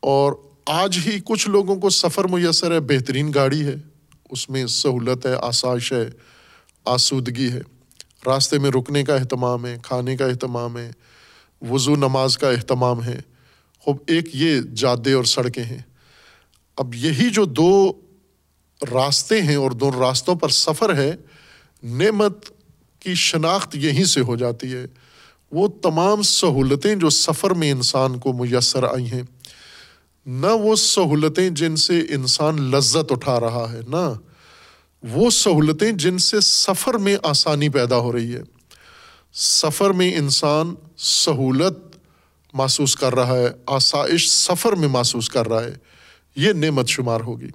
اور آج ہی کچھ لوگوں کو سفر میسر ہے، بہترین گاڑی ہے۔ اس میں سہولت ہے، آسائش ہے، آسودگی ہے۔ راستے میں رکنے کا اہتمام ہے، کھانے کا اہتمام ہے، وضو نماز کا اہتمام ہے۔ خوب، ایک یہ جادے اور سڑکیں ہیں۔ اب یہی جو دو راستے ہیں اور دو راستوں پر سفر ہے، نعمت کی شناخت یہیں سے ہو جاتی ہے۔ وہ تمام سہولتیں جو سفر میں انسان کو میسر آئی ہیں۔ نہ وہ سہولتیں جن سے انسان لذت اٹھا رہا ہے، نہ وہ سہولتیں جن سے سفر میں آسانی پیدا ہو رہی ہے۔ سفر میں انسان سہولت محسوس کر رہا ہے، آسائش سفر میں محسوس کر رہا ہے، یہ نعمت شمار ہوگی۔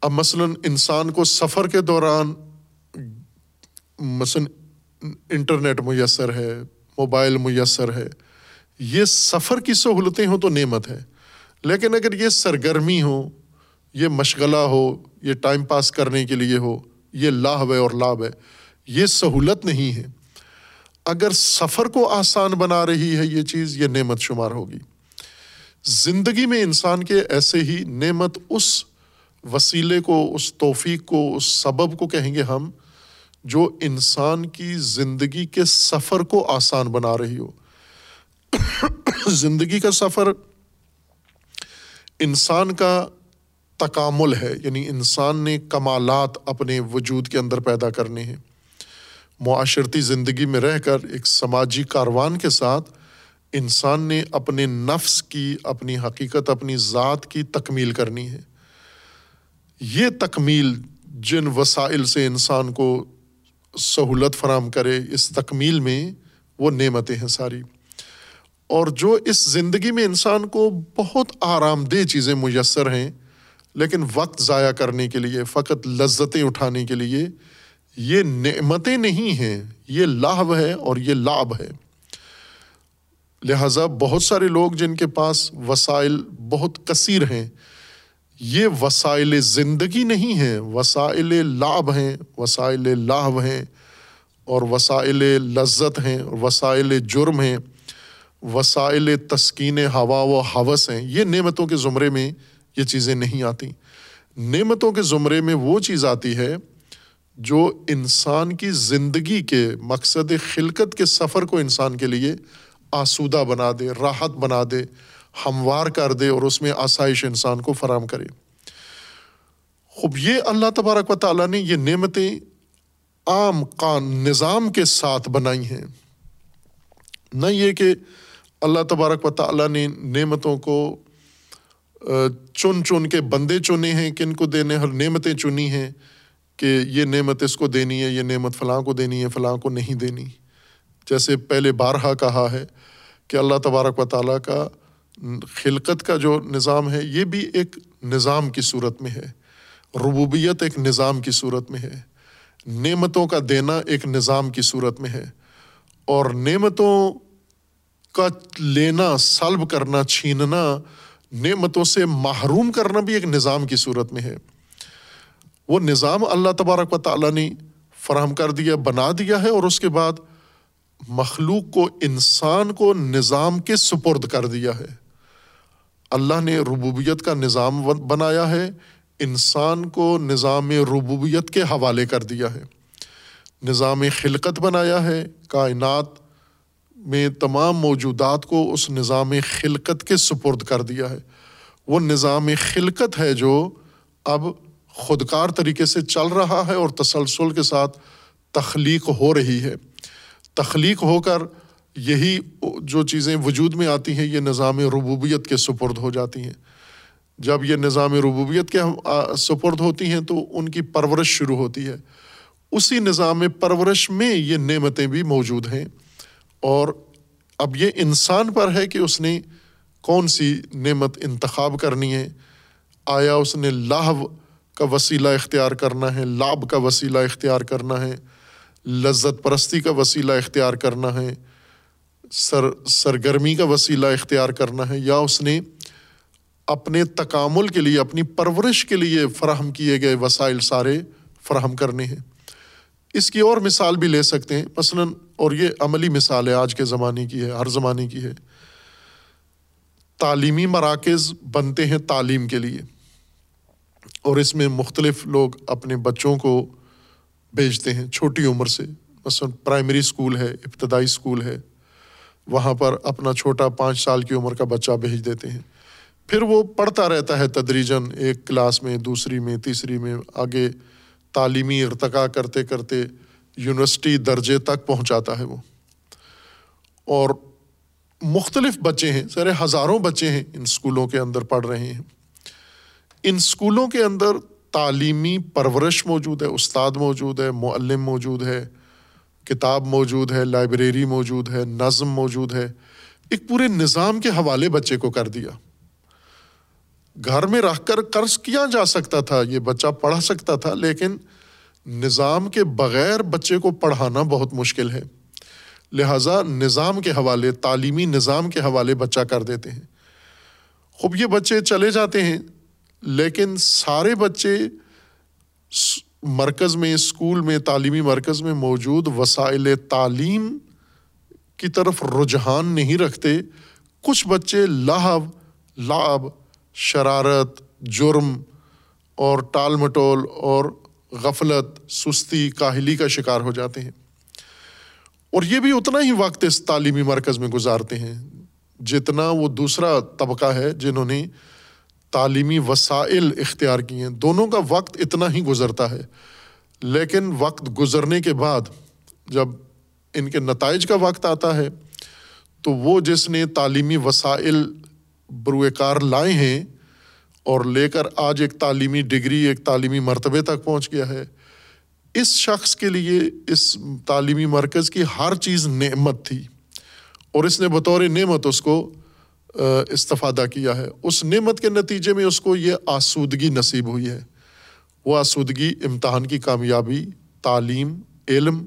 اب مثلاً انسان کو سفر کے دوران مثلاً انٹرنیٹ میسر ہے، موبائل میسر ہے، یہ سفر کی سہولتیں ہوں تو نعمت ہے۔ لیکن اگر یہ سرگرمی ہو یہ مشغلہ ہو، یہ ٹائم پاس کرنے کے لیے ہو، یہ لاہ ہے اور لابھ ہے، یہ سہولت نہیں ہے۔ اگر سفر کو آسان بنا رہی ہے یہ چیز، یہ نعمت شمار ہوگی۔ زندگی میں انسان کے ایسے ہی نعمت اس وسیلے کو، اس توفیق کو، اس سبب کو کہیں گے ہم، جو انسان کی زندگی کے سفر کو آسان بنا رہی ہو۔ زندگی کا سفر انسان کا تکامل ہے یعنی انسان نے کمالات اپنے وجود کے اندر پیدا کرنے ہیں۔ معاشرتی زندگی میں رہ کر ایک سماجی کاروان کے ساتھ انسان نے اپنے نفس کی، اپنی حقیقت، اپنی ذات کی تکمیل کرنی ہے۔ یہ تکمیل جن وسائل سے انسان کو سہولت فراہم کرے، اس تکمیل میں وہ نعمتیں ہیں ساری۔ اور جو اس زندگی میں انسان کو بہت آرام دہ چیزیں میسر ہیں، لیکن وقت ضائع کرنے کے لیے، فقط لذتیں اٹھانے کے لیے یہ نعمتیں نہیں ہیں، یہ لاہو ہے اور یہ لابھ ہے۔ لہٰذا بہت سارے لوگ جن کے پاس وسائل بہت کثیر ہیں، یہ وسائل زندگی نہیں ہیں، وسائل لابھ ہیں، وسائل لاہو ہیں اور وسائل لذت ہیں، وسائل جرم ہیں، وسائل تسکین ہوا و حوث ہیں۔ یہ نعمتوں کے زمرے میں یہ چیزیں نہیں آتی۔ نعمتوں کے زمرے میں وہ چیز آتی ہے جو انسان کی زندگی کے مقصد خلقت کے سفر کو انسان کے لیے آسودہ بنا دے، راحت بنا دے، ہموار کر دے اور اس میں آسائش انسان کو فراہم کرے۔ خوب، یہ اللہ تبارک و تعالیٰ نے یہ نعمتیں عام قان، نظام کے ساتھ بنائی ہیں۔ نہ یہ کہ اللہ تبارک و تعالیٰ نے نعمتوں کو چن چن کے بندے چنے ہیں، کن کو دینے ہر نعمتیں چنی ہیں۔ کہ یہ نعمت اس کو دینی ہے، یہ نعمت فلاں کو دینی ہے، فلاں کو نہیں دینی۔ جیسے پہلے بارہا کہا ہے کہ اللہ تبارک و تعالیٰ کا خلقت کا جو نظام ہے، یہ بھی ایک نظام کی صورت میں ہے۔ ربوبیت ایک نظام کی صورت میں ہے۔ نعمتوں کا دینا ایک نظام کی صورت میں ہے۔ اور نعمتوں کا لینا، سلب کرنا، چھیننا، نعمتوں سے محروم کرنا بھی ایک نظام کی صورت میں ہے۔ وہ نظام اللہ تبارک و تعالیٰ نے فراہم کر دیا، بنا دیا ہے اور اس کے بعد مخلوق کو، انسان کو نظام کے سپرد کر دیا ہے۔ اللہ نے ربوبیت کا نظام بنایا ہے، انسان کو نظام ربوبیت کے حوالے کر دیا ہے۔ نظام خلقت بنایا ہے، کائنات میں تمام موجودات کو اس نظام خلقت کے سپرد کر دیا ہے۔ وہ نظام خلقت ہے جو اب خودکار طریقے سے چل رہا ہے اور تسلسل کے ساتھ تخلیق ہو رہی ہے۔ تخلیق ہو کر یہی جو چیزیں وجود میں آتی ہیں، یہ نظام ربوبیت کے سپرد ہو جاتی ہیں۔ جب یہ نظام ربوبیت کے سپرد ہوتی ہیں تو ان کی پرورش شروع ہوتی ہے۔ اسی نظام پرورش میں یہ نعمتیں بھی موجود ہیں۔ اور اب یہ انسان پر ہے کہ اس نے کون سی نعمت انتخاب کرنی ہے۔ آیا اس نے لاہو کا وسیلہ اختیار کرنا ہے لاب کا وسیلہ اختیار کرنا ہے، لذت پرستی کا وسیلہ اختیار کرنا ہے، سر، سرگرمی کا وسیلہ اختیار کرنا ہے، یا اس نے اپنے تکامل کے لیے، اپنی پرورش کے لیے فراہم کیے گئے وسائل سارے فراہم کرنے ہیں۔ اس کی اور مثال بھی لے سکتے ہیں۔ مثلاً، اور یہ عملی مثال ہے، آج کے زمانے کی ہے، ہر زمانے کی ہے۔ تعلیمی مراکز بنتے ہیں تعلیم کے لیے۔ اور اس میں مختلف لوگ اپنے بچوں کو بھیجتے ہیں، چھوٹی عمر سے۔ مثلاً پرائمری اسکول ہے، ابتدائی اسکول ہے، وہاں پر اپنا چھوٹا پانچ سال کی عمر کا بچہ بھیج دیتے ہیں۔ پھر وہ پڑھتا رہتا ہے تدریجن ایک کلاس میں، دوسری میں، تیسری میں، آگے تعلیمی ارتقا کرتے کرتے یونیورسٹی درجے تک پہنچاتا ہے وہ۔ اور مختلف بچے ہیں، سارے ہزاروں بچے ہیں ان اسکولوں کے اندر پڑھ رہے ہیں۔ ان اسکولوں کے اندر تعلیمی پرورش موجود ہے، استاد موجود ہے، معلم موجود ہے، کتاب موجود ہے، لائبریری موجود ہے، نظم موجود ہے۔ ایک پورے نظام کے حوالے بچے کو کر دیا۔ گھر میں رکھ کر قرض کیا جا سکتا تھا، یہ بچہ پڑھا سکتا تھا، لیکن نظام کے بغیر بچے کو پڑھانا بہت مشکل ہے۔ لہٰذا نظام کے حوالے، تعلیمی نظام کے حوالے بچہ کر دیتے ہیں۔ خوب یہ بچے چلے جاتے ہیں۔ لیکن سارے بچے مرکز میں، اسکول میں، تعلیمی مرکز میں موجود وسائل تعلیم کی طرف رجحان نہیں رکھتے۔ کچھ بچے لاہب لاب شرارت، جرم اور ٹال مٹول اور غفلت، سستی، کاہلی کا شکار ہو جاتے ہیں۔ اور یہ بھی اتنا ہی وقت اس تعلیمی مرکز میں گزارتے ہیں جتنا وہ دوسرا طبقہ ہے جنہوں نے تعلیمی وسائل اختیار کی ہیں۔ دونوں کا وقت اتنا ہی گزرتا ہے۔ لیکن وقت گزرنے کے بعد جب ان کے نتائج کا وقت آتا ہے، تو وہ جس نے تعلیمی وسائل بروئے کار لائے ہیں اور لے کر آج ایک تعلیمی ڈگری، ایک تعلیمی مرتبے تک پہنچ گیا ہے، اس شخص کے لیے، اس تعلیمی مرکز کی ہر چیز نعمت تھی۔ اور اس نے بطور نعمت اس کو استفادہ کیا ہے۔ اس نعمت کے نتیجے میں اس کو یہ آسودگی نصیب ہوئی ہے۔ وہ آسودگی امتحان کی کامیابی، تعلیم، علم،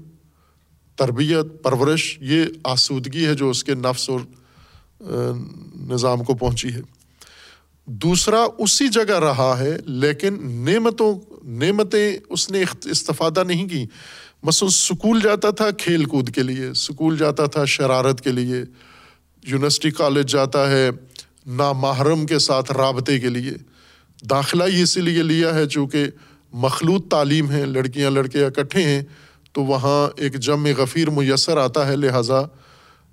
تربیت، پرورش، یہ آسودگی ہے جو اس کے نفس اور نظام کو پہنچی ہے۔ دوسرا اسی جگہ رہا ہے، لیکن نعمتوں، نعمتیں اس نے استفادہ نہیں کی۔ مثلاً اسکول جاتا تھا کھیل کود کے لیے اسکول جاتا تھا شرارت کے لیے۔ یونیورسٹی کالج جاتا ہے، نامحرم کے ساتھ رابطے کے لیے۔ داخلہ ہی اسی لیے لیا ہے چونکہ مخلوط تعلیم ہے، لڑکیاں لڑکے اکٹھے ہیں، تو وہاں ایک جم غفیر میسر آتا ہے، لہٰذا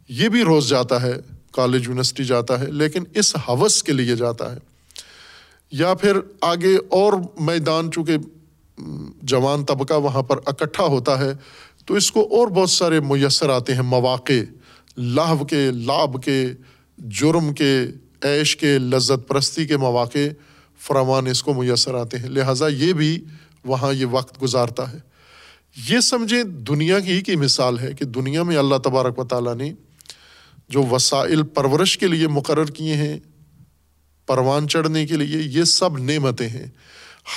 یہ بھی روز جاتا ہے، کالج، یونیورسٹی جاتا ہے، لیکن اس حوث کے لیے جاتا ہے۔ یا پھر آگے اور میدان، چونکہ جوان طبقہ وہاں پر اکٹھا ہوتا ہے، تو اس کو اور بہت سارے میسر آتے ہیں، مواقع۔ لاہو کے لاب کے، جرم کے، عیش کے، لذت پرستی کے مواقع فراوان اس کو میسر آتے ہیں۔ لہٰذا یہ بھی وہاں یہ وقت گزارتا ہے۔ یہ سمجھیں دنیا کی ہی کی مثال ہے کہ دنیا میں اللہ تبارک و تعالیٰ نے جو وسائل پرورش کے لیے مقرر کیے ہیں، پروان چڑھنے کے لیے، یہ سب نعمتیں ہیں۔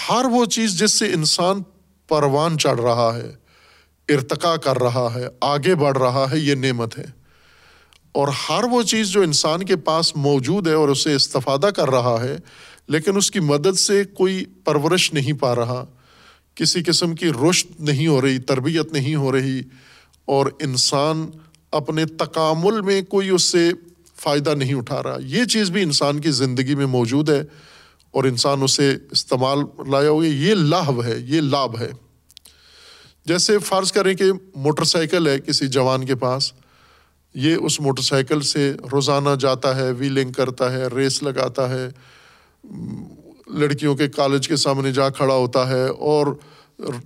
ہر وہ چیز جس سے انسان پروان چڑھ رہا ہے، ارتقا کر رہا ہے، آگے بڑھ رہا ہے، یہ نعمت ہے۔ اور ہر وہ چیز جو انسان کے پاس موجود ہے اور اسے استفادہ کر رہا ہے، لیکن اس کی مدد سے کوئی پرورش نہیں پا رہا، کسی قسم کی رشت نہیں ہو رہی، تربیت نہیں ہو رہی، اور انسان اپنے تکامل میں کوئی اس سے فائدہ نہیں اٹھا رہا۔ یہ چیز بھی انسان کی زندگی میں موجود ہے اور انسان اسے استعمال لایا ہوگا یہ لاہو ہے، یہ لابھ ہے۔ جیسے فرض کریں کہ موٹر سائیکل ہے کسی جوان کے پاس یہ اس موٹر سائیکل سے روزانہ جاتا ہے ویلنگ کرتا ہے ریس لگاتا ہے، لڑکیوں کے کالج کے سامنے جا کھڑا ہوتا ہے اور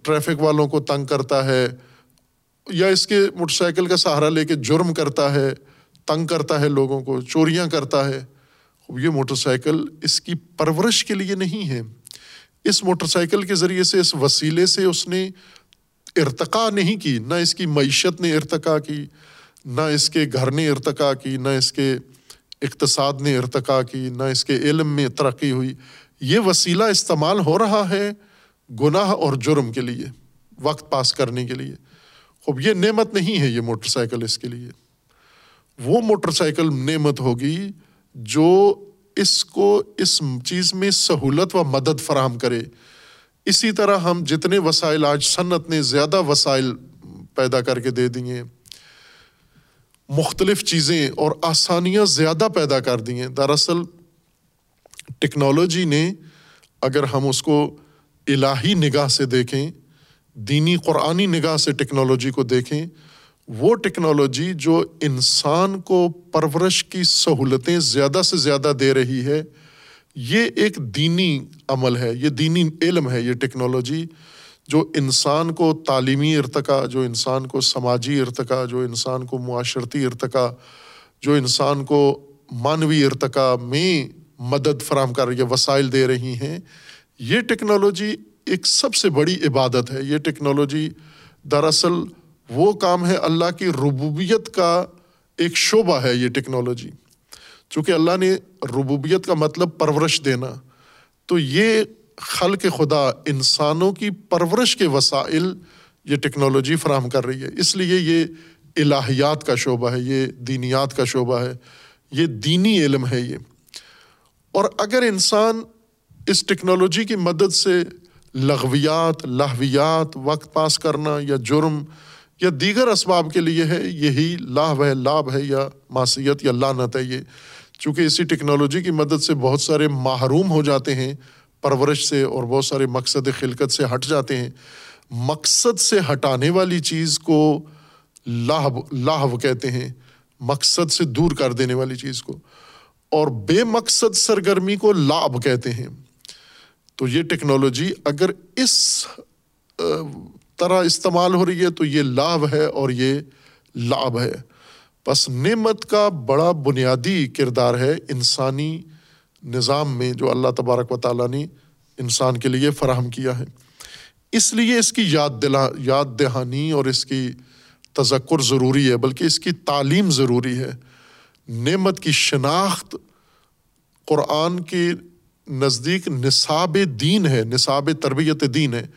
ٹریفک والوں کو تنگ کرتا ہے یا اس کے موٹر سائیکل کا سہارا لے کے جرم کرتا ہے، تنگ کرتا ہے لوگوں کو، چوریاں کرتا ہے۔ یہ موٹر سائیکل اس کی پرورش کے لیے نہیں ہے۔ اس موٹر سائیکل کے ذریعے سے، اس وسیلے سے اس نے ارتقا نہیں کی، نہ اس کی معیشت نے ارتقا کی۔ نہ اس کے گھر نے ارتقا کی، نہ اس کے اقتصاد نے ارتقا کی، نہ اس کے علم میں ترقی ہوئی۔ یہ وسیلہ استعمال ہو رہا ہے گناہ اور جرم کے لیے، وقت پاس کرنے کے لیے۔ خوب یہ نعمت نہیں ہے یہ موٹر سائیکل اس کے لیے۔ وہ موٹر سائیکل نعمت ہوگی جو اس کو اس چیز میں سہولت و مدد فراہم کرے۔ اسی طرح ہم جتنے وسائل آج صنعت نے زیادہ وسائل پیدا کر کے دے دیے مختلف چیزیں اور آسانیاں زیادہ پیدا کر دی ہیں۔ دراصل ٹیکنالوجی نے اگر ہم اس کو الہی نگاہ سے دیکھیں، دینی قرآنی نگاہ سے ٹیکنالوجی کو دیکھیں، وہ ٹیکنالوجی جو انسان کو پرورش کی سہولتیں زیادہ سے زیادہ دے رہی ہے، یہ ایک دینی عمل ہے، یہ دینی علم ہے، یہ ٹیکنالوجی۔ جو انسان کو تعلیمی ارتقا جو انسان کو سماجی ارتقا جو انسان کو معاشرتی ارتقا جو انسان کو مانوی ارتقا میں مدد فراہم کر رہی ہے، وسائل دے رہی ہیں، یہ ٹیکنالوجی ایک سب سے بڑی عبادت ہے۔ یہ ٹیکنالوجی دراصل وہ کام ہے اللہ کی ربوبیت کا ایک شعبہ ہے۔ یہ ٹیکنالوجی چونکہ اللہ نے ربوبیت کا مطلب پرورش دینا، تو یہ خلق خدا انسانوں کی پرورش کے وسائل یہ ٹیکنالوجی فراہم کر رہی ہے۔ اس لیے یہ الہیات کا شعبہ ہے، یہ دینیات کا شعبہ ہے، یہ دینی علم ہے یہ۔ اور اگر انسان اس ٹیکنالوجی کی مدد سے لغویات، لہویات، وقت پاس کرنا یا جرم یا دیگر اسباب کے لیے ہے، یہی لاہ ہے لابھ ہے یا معصیت یا لانت ہے یہ۔ چونکہ اسی ٹیکنالوجی کی مدد سے بہت سارے محروم ہو جاتے ہیں پرورش سے اور بہت سارے مقصد خلقت سے ہٹ جاتے ہیں۔ مقصد سے ہٹانے والی چیز کو لاہب لاہو کہتے ہیں۔ مقصد سے دور کر دینے والی چیز کو۔ اور بے مقصد سرگرمی کو لاب کہتے ہیں۔ تو یہ ٹیکنالوجی اگر اس طرح استعمال ہو رہی ہے تو یہ لابھ ہے اور یہ لابھ ہے۔ بس نعمت کا بڑا بنیادی کردار ہے انسانی نظام میں جو اللہ تبارک و تعالیٰ نے انسان کے لیے فراہم کیا ہے۔ اس لیے اس کی یاد دلا، یاد دہانی اور اس کی تذکر ضروری ہے، بلکہ اس کی تعلیم ضروری ہے۔ نعمت کی شناخت قرآن کے نزدیک نصاب دین ہے، نصاب تربیت دین ہے۔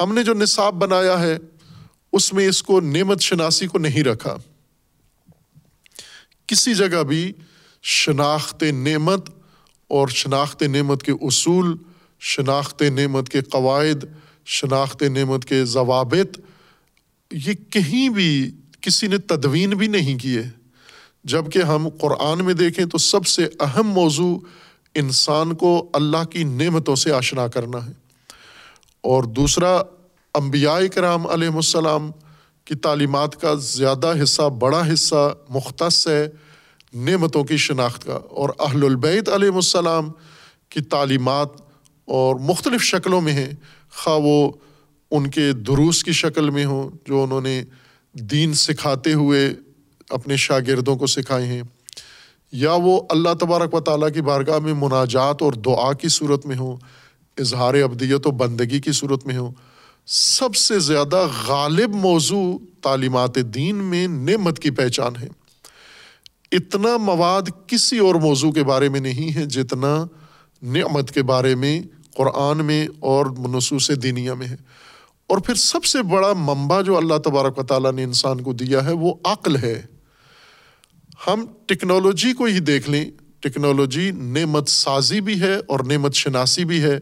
ہم نے جو نصاب بنایا ہے، اس میں اس کو نعمت شناسی کو نہیں رکھا۔ کسی جگہ بھی شناخت نعمت اور شناخت نعمت کے اصول، شناخت نعمت کے قواعد، شناخت نعمت کے ضوابط، یہ کہیں بھی کسی نے تدوین بھی نہیں کیے۔ جبکہ ہم قرآن میں دیکھیں تو سب سے اہم موضوع انسان کو اللہ کی نعمتوں سے آشنا کرنا ہے۔ اور دوسرا، انبیاء کرام علیہ السلام کی تعلیمات کا زیادہ حصہ، بڑا حصہ مختص ہے۔ نعمتوں کی شناخت کا اور اہل البعید علیہ السلام کی تعلیمات اور مختلف شکلوں میں ہیں۔ خواہ وہ ان کے دروس کی شکل میں ہوں جو انہوں نے دین سکھاتے ہوئے اپنے شاگردوں کو سکھائے ہیں، یا وہ اللہ تبارک و تعالیٰ کی بارگاہ میں مناجات اور دعا کی صورت میں ہوں، اظہار ابدیت و بندگی کی صورت میں ہوں۔ سب سے زیادہ غالب موضوع تعلیمات دین میں نعمت کی پہچان ہے۔ اتنا مواد کسی اور موضوع کے بارے میں نہیں ہے جتنا نعمت کے بارے میں، قرآن میں اور منصوص دینیا میں ہے۔ اور پھر سب سے بڑا منبع جو اللہ تبارک و تعالیٰ نے انسان کو دیا ہے، وہ عقل ہے۔ ہم ٹیکنالوجی کو ہی دیکھ لیں، ٹیکنالوجی نعمت سازی بھی ہے اور نعمت شناسی بھی ہے۔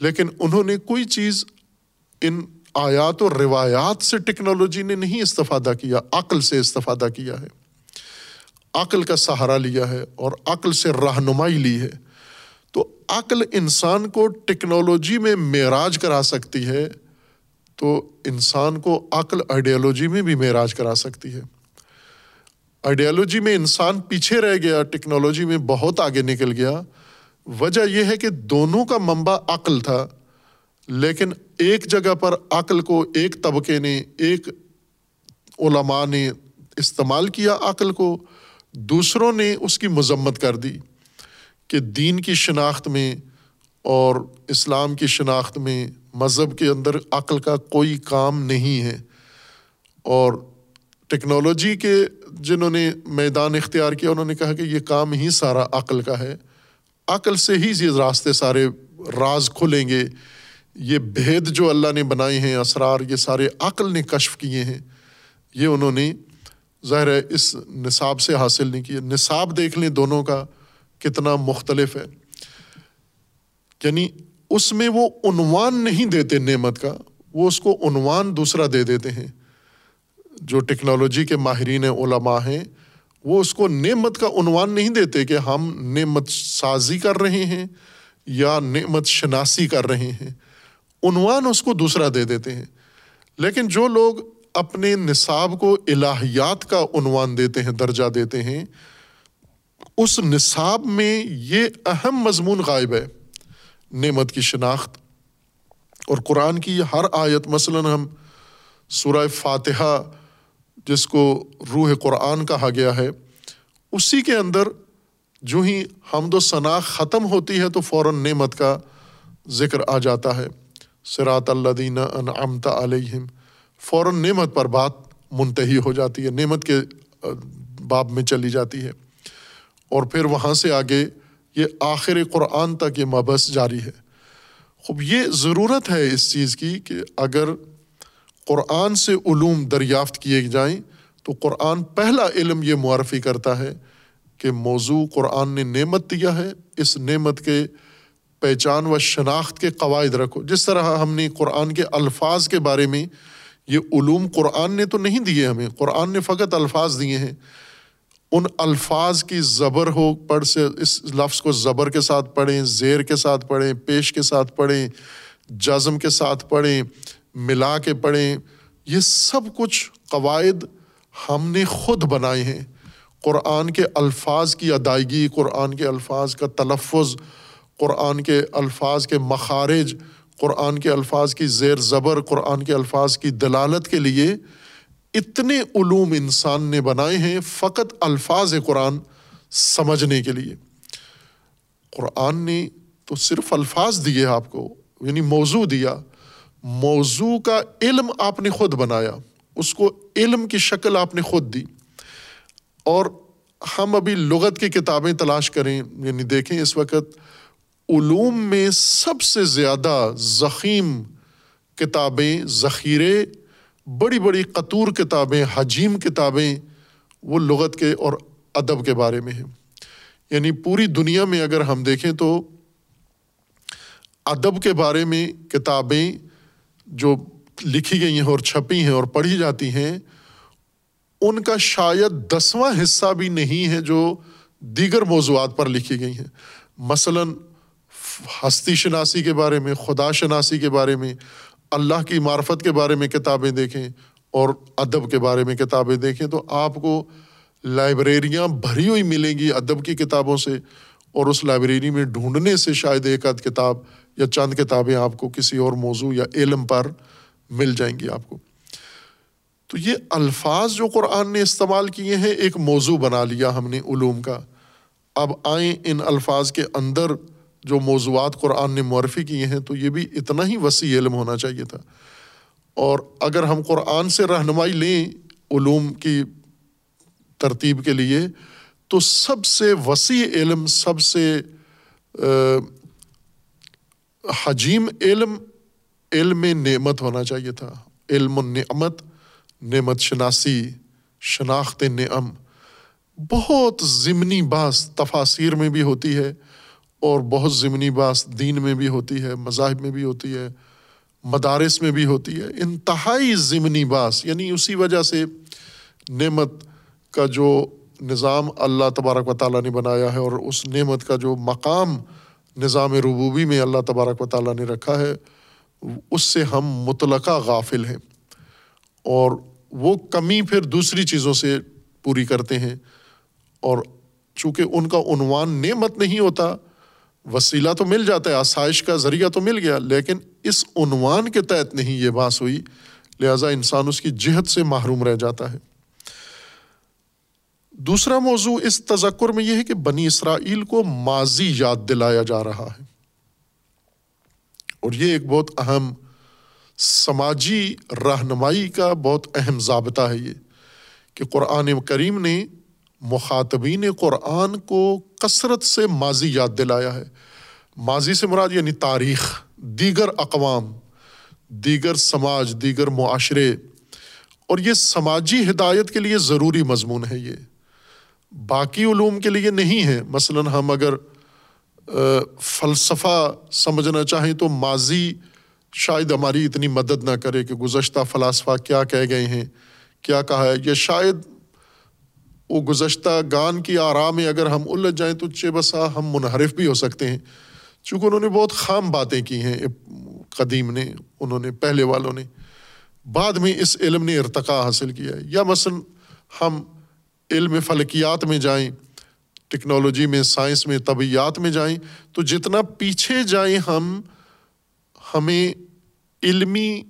لیکن انہوں نے کوئی چیز ان آیات اور روایات سے ٹیکنالوجی نے نہیں استفادہ کیا، عقل سے استفادہ کیا ہے۔ عقل کا سہارا لیا ہے اور عقل سے رہنمائی لی ہے، تو عقل انسان کو ٹیکنالوجی میں معراج کرا سکتی ہے، تو انسان کو عقل آئیڈیالوجی میں بھی معراج کرا سکتی ہے۔ آئیڈیالوجی میں انسان پیچھے رہ گیا، ٹیکنالوجی میں بہت آگے نکل گیا۔ وجہ یہ ہے کہ دونوں کا منبع عقل تھا، لیکن ایک جگہ پر عقل کو ایک طبقے نے، ایک علماء نے استعمال کیا عقل کو۔ دوسروں نے اس کی مذمت کر دی کہ دین کی شناخت میں اور اسلام کی شناخت میں مذہب کے اندر عقل کا کوئی کام نہیں ہے اور ٹیکنالوجی کے جنہوں نے میدان اختیار کیا، انہوں نے کہا کہ یہ کام ہی سارا عقل کا ہے۔ عقل سے ہی یہ راستے سارے راز کھلیں گے۔ یہ بھید جو اللہ نے بنائے ہیں، اسرار، یہ سارے عقل نے کشف کیے ہیں۔ یہ انہوں نے ظاہر ہے اس نصاب سے حاصل نہیں کیا۔ نصاب دیکھ لیں دونوں کا کتنا مختلف ہے۔ یعنی اس میں وہ عنوان نہیں دیتے نعمت کا، وہ اس کو عنوان دوسرا دے دیتے ہیں۔ جو ٹیکنالوجی کے ماہرین علماء ہیں، وہ اس کو نعمت کا عنوان نہیں دیتے کہ ہم نعمت سازی کر رہے ہیں یا نعمت شناسی کر رہے ہیں۔ عنوان اس کو دوسرا دے دیتے ہیں۔ لیکن جو لوگ اپنے نصاب کو الہیات کا عنوان دیتے ہیں، درجہ دیتے ہیں۔ اس نصاب میں یہ اہم مضمون غائب ہے، نعمت کی شناخت۔ اور قرآن کی ہر آیت مثلاً ہم سورہ فاتحہ، جس کو روح قرآن کہا گیا ہے، اسی کے اندر جو ہی حمد و ثناء ختم ہوتی ہے تو فوراً نعمت کا ذکر آ جاتا ہے۔ سرات اللہ دینہ ان امتا علیہم۔ فوراً نعمت پر بات منتحی ہو جاتی ہے، نعمت کے باب میں چلی جاتی ہے۔ اور پھر وہاں سے آگے یہ آخر قرآن تک یہ مبس جاری ہے۔ خوب، یہ ضرورت ہے اس چیز کی کہ اگر قرآن سے علوم دریافت کیے جائیں تو قرآن پہلا علم یہ معرفی کرتا ہے کہ موضوع قرآن نے نعمت دیا ہے، اس نعمت کے پہچان و شناخت کے قواعد رکھو۔ جس طرح ہم نے قرآن کے الفاظ کے بارے میں یہ علوم قرآن نے تو نہیں دیے ہمیں، قرآن نے فقط الفاظ دیے ہیں۔ ان الفاظ کی زبر ہو، پڑھ سے، اس لفظ کو زبر کے ساتھ پڑھیں، زیر کے ساتھ پڑھیں، پیش کے ساتھ پڑھیں، جزم کے ساتھ پڑھیں، ملا کے پڑھیں۔ یہ سب کچھ قواعد ہم نے خود بنائے ہیں۔ قرآن کے الفاظ کی ادائیگی، قرآن کے الفاظ کا تلفظ، قرآن کے الفاظ کے مخارج قرآن کے الفاظ کی زیر زبر، قرآن کے الفاظ کی دلالت کے لیے اتنے علوم انسان نے بنائے ہیں فقط الفاظ قرآن سمجھنے کے لیے۔ قرآن نے تو صرف الفاظ دیے آپ کو یعنی موضوع دیا۔ موضوع کا علم آپ نے خود بنایا، اس کو علم کی شکل آپ نے خود دی۔ اور ہم ابھی لغت کی کتابیں تلاش کریں یعنی دیکھیں اس وقت علوم میں سب سے زیادہ ضخیم کتابیں، ذخیرے، بڑی بڑی قطور کتابیں، حجیم کتابیں وہ لغت کے اور ادب کے بارے میں ہیں۔ یعنی پوری دنیا میں اگر ہم دیکھیں تو ادب کے بارے میں کتابیں جو لکھی گئی ہیں اور چھپی ہیں اور پڑھی جاتی ہیں، ان کا شاید دسواں حصہ بھی نہیں ہے جو دیگر موضوعات پر لکھی گئی ہیں۔ مثلاً ہستی شناسی کے بارے میں، خدا شناسی کے بارے میں، اللہ کی معرفت کے بارے میں کتابیں دیکھیں اور ادب کے بارے میں کتابیں دیکھیں تو آپ کو لائبریریاں بھری ہوئی ملیں گی ادب کی کتابوں سے اور اس لائبریری میں ڈھونڈنے سے شاید ایک آدھ کتاب یا چند کتابیں آپ کو کسی اور موضوع یا علم پر مل جائیں گی آپ کو۔ تو یہ الفاظ جو قرآن نے استعمال کیے ہیں، ایک موضوع بنا لیا ہم نے علوم کا۔ اب آئیں ان الفاظ کے اندر جو موضوعات قرآن نے معرفی کیے ہیں، تو یہ بھی اتنا ہی وسیع علم ہونا چاہیے تھا۔ اور اگر ہم قرآن سے رہنمائی لیں علوم کی ترتیب کے لیے، تو سب سے وسیع علم، سب سے حجیم علم علم نعمت ہونا چاہیے تھا۔ علم النعمت نعمت شناسی، شناخت نعم۔ بہت ضمنی باس تفاصیر میں بھی ہوتی ہے۔ اور بہت ضمنی باس دین میں بھی ہوتی ہے، مذاہب میں بھی ہوتی ہے، مدارس میں بھی ہوتی ہے۔ انتہائی ضمنی باس یعنی اسی وجہ سے نعمت کا جو نظام اللہ تبارک و تعالیٰ نے بنایا ہے اور اس نعمت کا جو مقام نظام ربوبی میں اللہ تبارک و تعالیٰ نے رکھا ہے، اس سے ہم مطلقہ غافل ہیں۔ اور وہ کمی پھر دوسری چیزوں سے پوری کرتے ہیں۔ اور چونکہ ان کا عنوان نعمت نہیں ہوتا وسیلہ تو مل جاتا ہے، آسائش کا ذریعہ تو مل گیا، لیکن اس عنوان کے تحت نہیں یہ باس ہوئی۔ لہٰذا انسان اس کی جہت سے محروم رہ جاتا ہے۔ دوسرا موضوع اس تذکر میں یہ ہے کہ بنی اسرائیل کو ماضی یاد دلایا جا رہا ہے۔ اور یہ ایک بہت اہم سماجی رہنمائی کا بہت اہم ضابطہ ہے یہ کہ قرآن کریم نے مخاطبین قرآن کو کثرت سے ماضی یاد دلایا ہے۔ ماضی سے مراد یعنی تاریخ، دیگر اقوام، دیگر سماج، دیگر معاشرے۔ اور یہ سماجی ہدایت کے لیے ضروری مضمون ہے یہ۔ باقی علوم کے لیے نہیں ہے۔ مثلاً ہم اگر فلسفہ سمجھنا چاہیں تو ماضی شاید ہماری اتنی مدد نہ کرے کہ گزشتہ فلاسفہ کیا کہہ گئے ہیں، کیا کہا ہے۔ یہ شاید وہ گزشتہ گان کی آرام میں اگر ہم الجھ جائیں تو چے بسا ہم منحرف بھی ہو سکتے ہیں۔ چونکہ انہوں نے بہت خام باتیں کی ہیں قدیم نے، انہوں نے، پہلے والوں نے۔ بعد میں اس علم نے ارتقا حاصل کیا۔ ہے یا مثلاً ہم علم فلکیات میں جائیں، ٹیکنالوجی میں، سائنس میں طبیعت میں جائیں، تو جتنا پیچھے جائیں ہم، ہمیں علمی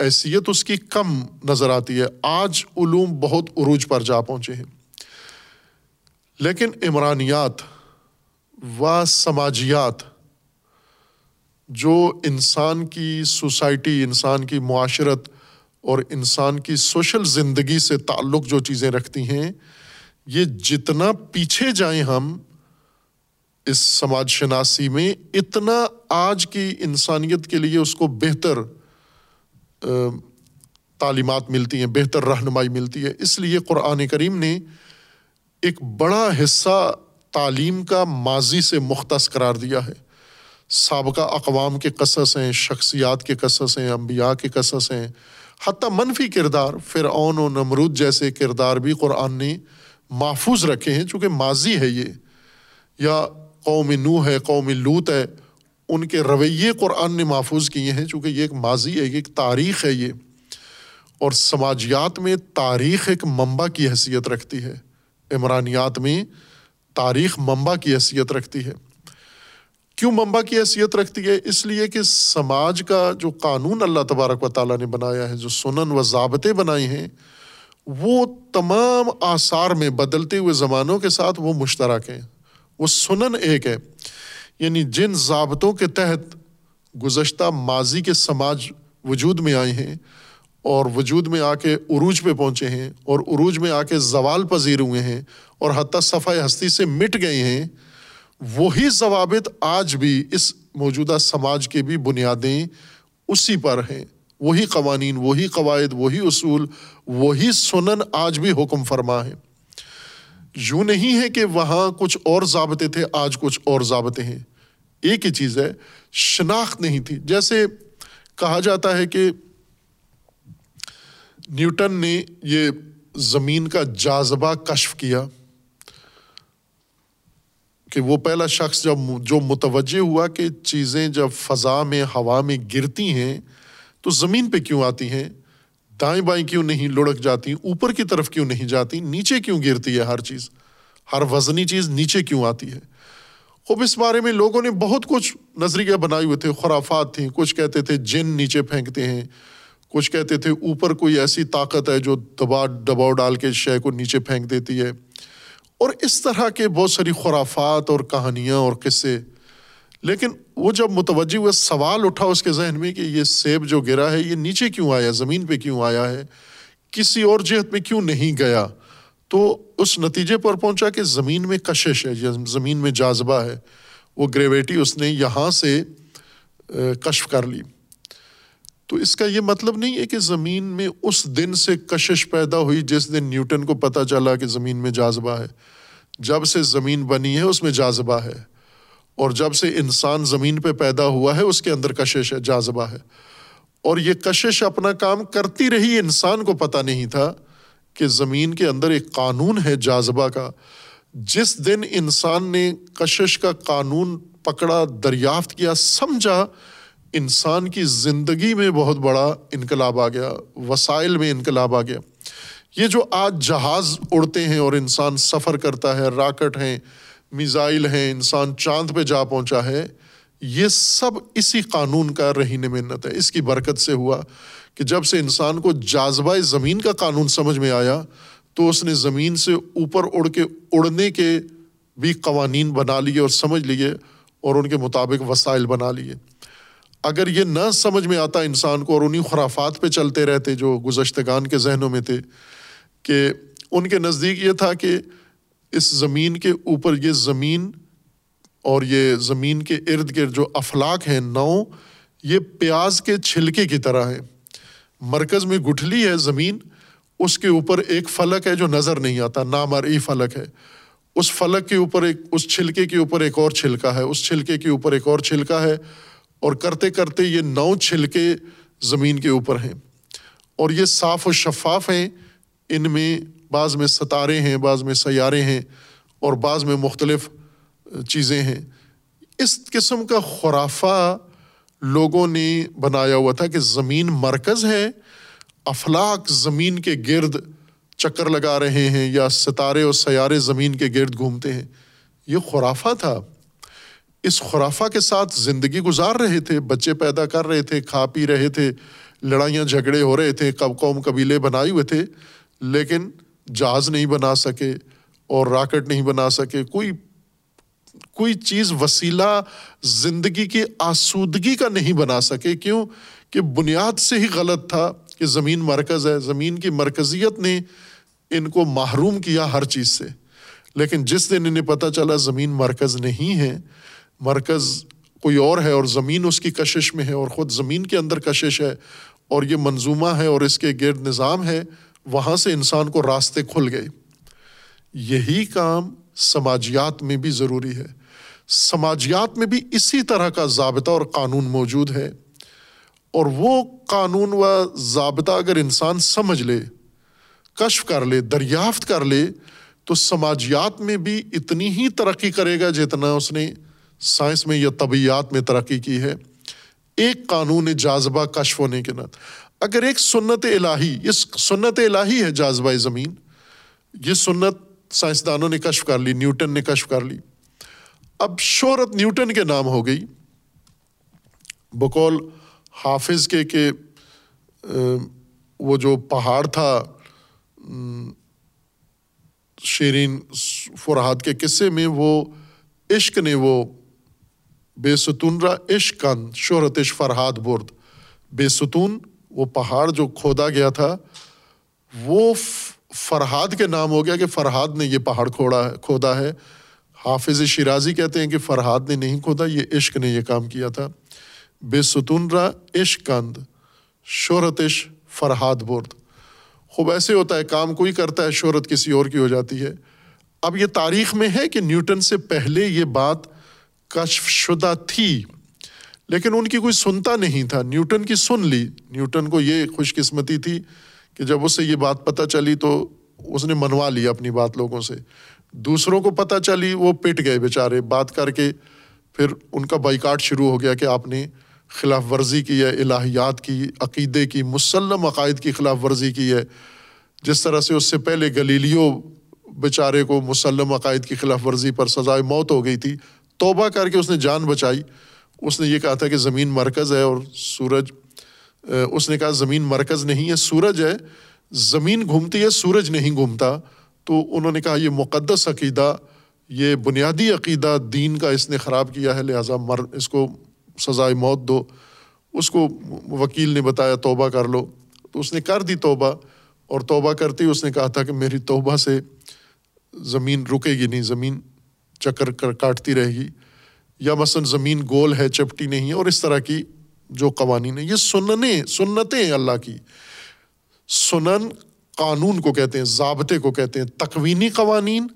حیثیت اس کی کم نظر آتی ہے۔ آج علوم بہت عروج پر جا پہنچے ہیں۔ لیکن عمرانیات و سماجیات جو انسان کی سوسائٹی، انسان کی معاشرت اور انسان کی سوشل زندگی سے تعلق جو چیزیں رکھتی ہیں، یہ جتنا پیچھے جائیں ہم اس سماج شناسی میں، اتنا آج کی انسانیت کے لیے اس کو بہتر تعلیمات ملتی ہیں، بہتر رہنمائی ملتی ہے۔ اس لیے قرآن کریم نے ایک بڑا حصہ تعلیم کا ماضی سے مختص قرار دیا ہے۔ سابقہ اقوام کے قصص ہیں، شخصیات کے قصص ہیں، انبیاء کے قصص ہیں۔ حتیٰ منفی کردار، فرعون و نمرود جیسے کردار بھی قرآن نے محفوظ رکھے ہیں، چونکہ ماضی ہے یہ۔ یا قوم نو ہے، قوم لوت ہے، ان کے رویے قرآن نے محفوظ کیے ہیں، چونکہ یہ ایک ماضی ہے، یہ ایک تاریخ ہے یہ۔ اور سماجیات میں تاریخ ایک منبع کی حیثیت رکھتی ہے۔ عمرانیات میں تاریخ منبع کی حیثیت رکھتی ہے۔ کیوں منبع کی حیثیت رکھتی ہے؟ اس لیے کہ سماج کا جو قانون اللہ تبارک و تعالیٰ نے بنایا ہے، جو سنن و ضابطے بنائے ہیں، وہ تمام آثار میں بدلتے ہوئے زمانوں کے ساتھ وہ مشترک ہیں۔ وہ سنن ایک ہے۔ یعنی جن ضابطوں کے تحت گزشتہ ماضی کے سماج وجود میں آئے ہیں اور وجود میں آ کے عروج پہ پہنچے ہیں اور عروج میں آ کے زوال پذیر ہوئے ہیں اور حتیٰ صفحہ ہستی سے مٹ گئے ہیں، وہی ضوابط آج بھی اس موجودہ سماج کے بھی بنیادیں اسی پر ہیں۔ وہی قوانین، وہی قواعد، وہی اصول، وہی سنن آج بھی حکم فرما ہے۔ یوں نہیں ہے کہ وہاں کچھ اور ضابطے تھے، آج کچھ اور ضابطے ہیں۔ ایک ہی چیز ہے، شناخت نہیں تھی۔ جیسے کہا جاتا ہے کہ نیوٹن نے یہ زمین کا جاذبہ کشف کیا کہ وہ پہلا شخص جب جو متوجہ ہوا کہ چیزیں جب فضا میں، ہوا میں گرتی ہیں، تو زمین پہ کیوں آتی ہیں؟ دائیں بائیں کیوں نہیں؟ لڑک جاتی، اوپر کی طرف کیوں نہیں جاتی؟ نیچے کیوں گرتی ہے ہر چیز؟ ہر وزنی چیز نیچے کیوں آتی ہے؟ خوب، اس بارے میں لوگوں نے بہت کچھ نظریہ بنائے ہوئے تھے، خرافات تھیں، کچھ کہتے تھے جن نیچے پھینکتے ہیں۔ کچھ کہتے تھے، اوپر کوئی ایسی طاقت ہے جو دبا، دباؤ ڈال کے شے کو نیچے پھینک دیتی ہے۔ اور اس طرح کے بہت ساری خرافات اور کہانیاں اور قصے۔ لیکن وہ جب متوجہ ہوئے، سوال اٹھا اس کے ذہن میں کہ یہ سیب جو گرا ہے، یہ نیچے کیوں آیا؟ زمین پہ کیوں آیا ہے؟ کسی اور جہت میں کیوں نہیں گیا؟ تو اس نتیجے پر پہنچا کہ زمین میں کشش ہے، یا زمین میں جاذبہ ہے۔ وہ گریویٹی اس نے یہاں سے کشف کر لی۔ تو اس کا یہ مطلب نہیں ہے کہ زمین میں اس دن سے کشش پیدا ہوئی جس دن نیوٹن کو پتہ چلا کہ زمین میں جاذبہ ہے۔ جب سے زمین بنی ہے، اس میں جاذبہ ہے۔ اور جب سے انسان زمین پہ پیدا ہوا ہے، اس کے اندر کشش ہے، جاذبہ ہے۔ اور یہ کشش اپنا کام کرتی رہی، انسان کو پتہ نہیں تھا کہ زمین کے اندر ایک قانون ہے جاذبہ کا۔ جس دن انسان نے کشش کا قانون پکڑا، دریافت کیا، سمجھا انسان کی زندگی میں بہت بڑا انقلاب آ گیا، وسائل میں انقلاب آ گیا۔ یہ جو آج جہاز اڑتے ہیں اور انسان سفر کرتا ہے، راکٹ ہیں، میزائل ہیں، انسان چاند پہ جا پہنچا ہے، یہ سب اسی قانون کا رہین منت ہے۔ اس کی برکت سے ہوا کہ جب سے انسان کو جاذبہ زمین کا قانون سمجھ میں آیا، تو اس نے زمین سے اوپر اڑ کے اڑنے کے بھی قوانین بنا لیے اور سمجھ لیے اور ان کے مطابق وسائل بنا لیے۔ اگر یہ نہ سمجھ میں آتا انسان کو اور انہیں خرافات پہ چلتے رہتے جو گزشتگان کے ذہنوں میں تھے، کہ ان کے نزدیک یہ تھا کہ اس زمین کے اوپر یہ زمین اور یہ زمین کے ارد گرد جو افلاق ہیں نو یہ پیاز کے چھلکے کی طرح ہے مرکز میں گٹھلی ہے زمین، اس کے اوپر ایک فلک ہے جو نظر نہیں آتا، نامرئی فلک ہے۔ اس فلک کے اوپر ایک، اس چھلکے کے اوپر ایک اور چھلکا ہے، اس چھلکے کے اوپر ایک اور چھلکا ہے۔ اور کرتے کرتے یہ نو چھلکے زمین کے اوپر ہیں اور یہ صاف و شفاف ہیں، ان میں بعض میں ستارے ہیں، بعض میں سیارے ہیں اور بعض میں مختلف چیزیں ہیں۔ اس قسم کا خرافہ لوگوں نے بنایا ہوا تھا کہ زمین مرکز ہے افلاق زمین کے گرد چکر لگا رہے ہیں یا ستارے اور سیارے زمین کے گرد گھومتے ہیں۔ یہ خرافہ تھا۔ اس خرافہ کے ساتھ زندگی گزار رہے تھے، بچے پیدا کر رہے تھے، کھا پی رہے تھے، لڑائیاں جھگڑے ہو رہے تھے کب قوم قبیلے بنائے ہوئے تھے، لیکن جہاز نہیں بنا سکے اور راکٹ نہیں بنا سکے۔ کوئی کوئی چیز وسیلہ زندگی کی آسودگی کا نہیں بنا سکے۔ کیوں؟ کہ بنیاد سے ہی غلط تھا کہ زمین مرکز ہے۔ زمین کی مرکزیت نے ان کو محروم کیا ہر چیز سے۔ لیکن جس دن انہیں پتہ چلا زمین مرکز نہیں ہے مرکز کوئی اور ہے اور زمین اس کی کشش میں ہے اور خود زمین کے اندر کشش ہے اور یہ منظومہ ہے اور اس کے گرد نظام ہے، وہاں سے انسان کو راستے کھل گئے۔ یہی کام سماجیات میں بھی ضروری ہے۔ سماجیات میں بھی اسی طرح کا ضابطہ اور قانون موجود ہے۔ اور وہ قانون و ضابطہ اگر انسان سمجھ لے، کشف کر لے، دریافت کر لے، تو سماجیات میں بھی اتنی ہی ترقی کرے گا جتنا اس نے سائنس میں یا طبیعت میں ترقی کی ہے، ایک قانون جاذبہ کشف ہونے کے نت۔ اگر ایک سنت الہی، یہ سنت الہی ہے جاذبہ زمین، یہ سنت سائنسدانوں نے کشف کر لی، نیوٹن نے کشف کر لی۔ اب شہرت نیوٹن کے نام ہو گئی۔ بقول حافظ کے کہ وہ جو پہاڑ تھا شیرین فرحاد کے قصے میں وہ، عشق نے وہ بے ستون را عشق کند شہرت عشق فرحاد برد۔ بے ستون وہ پہاڑ جو کھودا گیا تھا، وہ فرحاد کے نام ہو گیا کہ فرحاد نے یہ پہاڑ کھوڑا ہے، کھودا ہے۔ حافظ شیرازی کہتے ہیں کہ فرحاد نے نہیں کھودا، یہ عشق نے یہ کام کیا تھا۔ بے ستون را عشق کند شہرت فرحاد برد۔ خوب ایسے ہوتا ہے، کام کوئی کرتا ہے، شہرت کسی اور کی ہو جاتی ہے۔ اب یہ تاریخ میں ہے کہ نیوٹن سے پہلے یہ بات کشف شدہ تھی۔ لیکن ان کی کوئی سنتا نہیں تھا۔ نیوٹن کی سن لی۔ نیوٹن کو یہ خوش قسمتی تھی کہ جب اس سے یہ بات پتہ چلی تو اس نے منوا لی اپنی بات لوگوں سے۔ دوسروں کو پتہ چلی، وہ پٹ گئے بیچارے۔ بات کر کے پھر ان کا بائیکاٹ شروع ہو گیا کہ آپ نے خلاف ورزی کی ہے، الہیات کی، عقیدے کی، مسلم عقائد کی خلاف ورزی کی ہے۔ جس طرح سے اس سے پہلے گلیلیو بیچارے کو مسلم عقائد کی خلاف ورزی پر سزائے موت ہو گئی تھی توبہ کر کے اس نے جان بچائی۔ اس نے یہ کہا تھا کہ زمین مرکز ہے اور سورج اس نے کہا زمین مرکز نہیں ہے، سورج ہے۔ زمین گھومتی ہے، سورج نہیں گھومتا۔ تو انہوں نے کہا یہ مقدس عقیدہ، یہ بنیادی عقیدہ دین کا اس نے خراب کیا ہے، لہٰذا مر، اس کو سزائے موت دو۔ اس کو وکیل نے بتایا توبہ کر لو۔ تو اس نے کر دی توبہ اور توبہ کرتی اس نے کہا تھا کہ میری توبہ سے زمین رکے گی، نہیں، زمین چکر کر کاٹتی رہے گی، یا مثلاً زمین گول ہے، چپٹی نہیں ہے، اور اس طرح کی جو قوانین ہیں، یہ سننے، سنتیں ہیں اللہ کی۔ سنن قانون کو کہتے ہیں، ضابطے کو کہتے ہیں تقوینی قوانین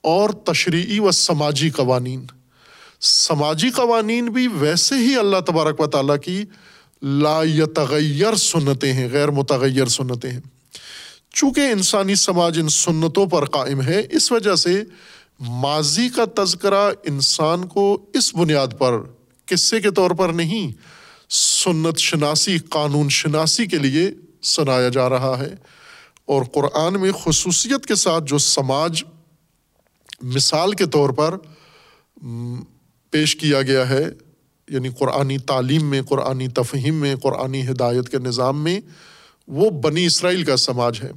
اور تشریعی و سماجی قوانین۔ سماجی قوانین بھی ویسے ہی اللہ تبارک و تعالیٰ کی لا یتغیر سنتیں ہیں، غیر متغیر سنتیں ہیں۔ چونکہ انسانی سماج ان سنتوں پر قائم ہے، اس وجہ سے ماضی کا تذکرہ انسان کو اس بنیاد پر، قصے کے طور پر نہیں، سنت شناسی، قانون شناسی کے لیے سنایا جا رہا ہے۔ اور قرآن میں خصوصیت کے ساتھ جو سماج مثال کے طور پر پیش کیا گیا ہے یعنی قرآنی تعلیم میں، قرآنی تفہیم میں، قرآنی ہدایت کے نظام میں، وہ بنی اسرائیل کا سماج ہے۔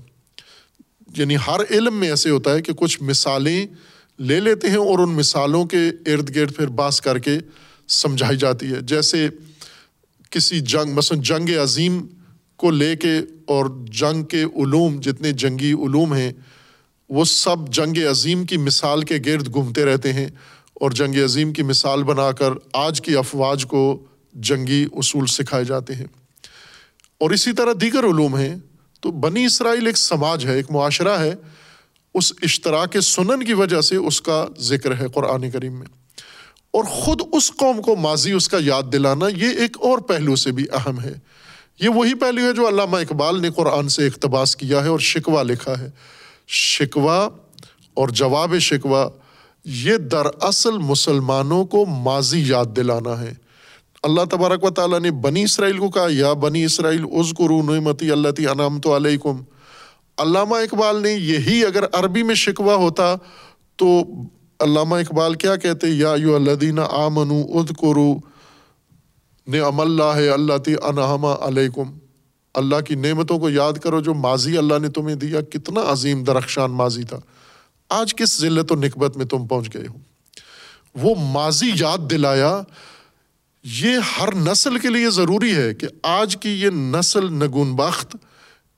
یعنی ہر علم میں ایسے ہوتا ہے کہ کچھ مثالیں لے لیتے ہیں اور ان مثالوں کے ارد گرد پھر باس کر کے سمجھائی جاتی ہے۔ جیسے کسی جنگ، مثلاً جنگ عظیم کو لے کے اور جنگ کے علوم، جتنے جنگی علوم ہیں، وہ سب جنگ عظیم کی مثال کے گرد گھومتے رہتے ہیں اور جنگ عظیم کی مثال بنا کر آج کی افواج کو جنگی اصول سکھائے جاتے ہیں۔ اور اسی طرح دیگر علوم ہیں۔ تو بنی اسرائیل ایک سماج ہے، ایک معاشرہ ہے اس اشتراک سنن کی وجہ سے اس کا ذکر ہے قرآن کریم میں۔ اور خود اس قوم کو ماضی اس کا یاد دلانا یہ ایک اور پہلو سے بھی اہم ہے۔ یہ وہی پہلو ہے جو علامہ اقبال نے قرآن سے اقتباس کیا ہے اور شکوہ لکھا ہے۔ شکوہ اور جواب شکوہ، یہ دراصل مسلمانوں کو ماضی یاد دلانا ہے۔ اللہ تبارک و تعالیٰ نے بنی اسرائیل کو کہا، یا بنی اسرائیل عز نعمتی اللہ انعام تو علیکم علامہ اقبال نے یہی اگر عربی میں شکوہ ہوتا تو علامہ اقبال کیا کہتے، یا یو الدینہ آمن اد کرو نعم اللہ اللہ تی انہما علیکم۔ اللہ کی نعمتوں کو یاد کرو جو ماضی اللہ نے تمہیں دیا، کتنا عظیم درخشان ماضی تھا۔ آج کس ذلت و نکبت میں تم پہنچ گئے ہو؟ وہ ماضی یاد دلایا، یہ ہر نسل کے لیے ضروری ہے کہ آج کی یہ نسل نگون بخت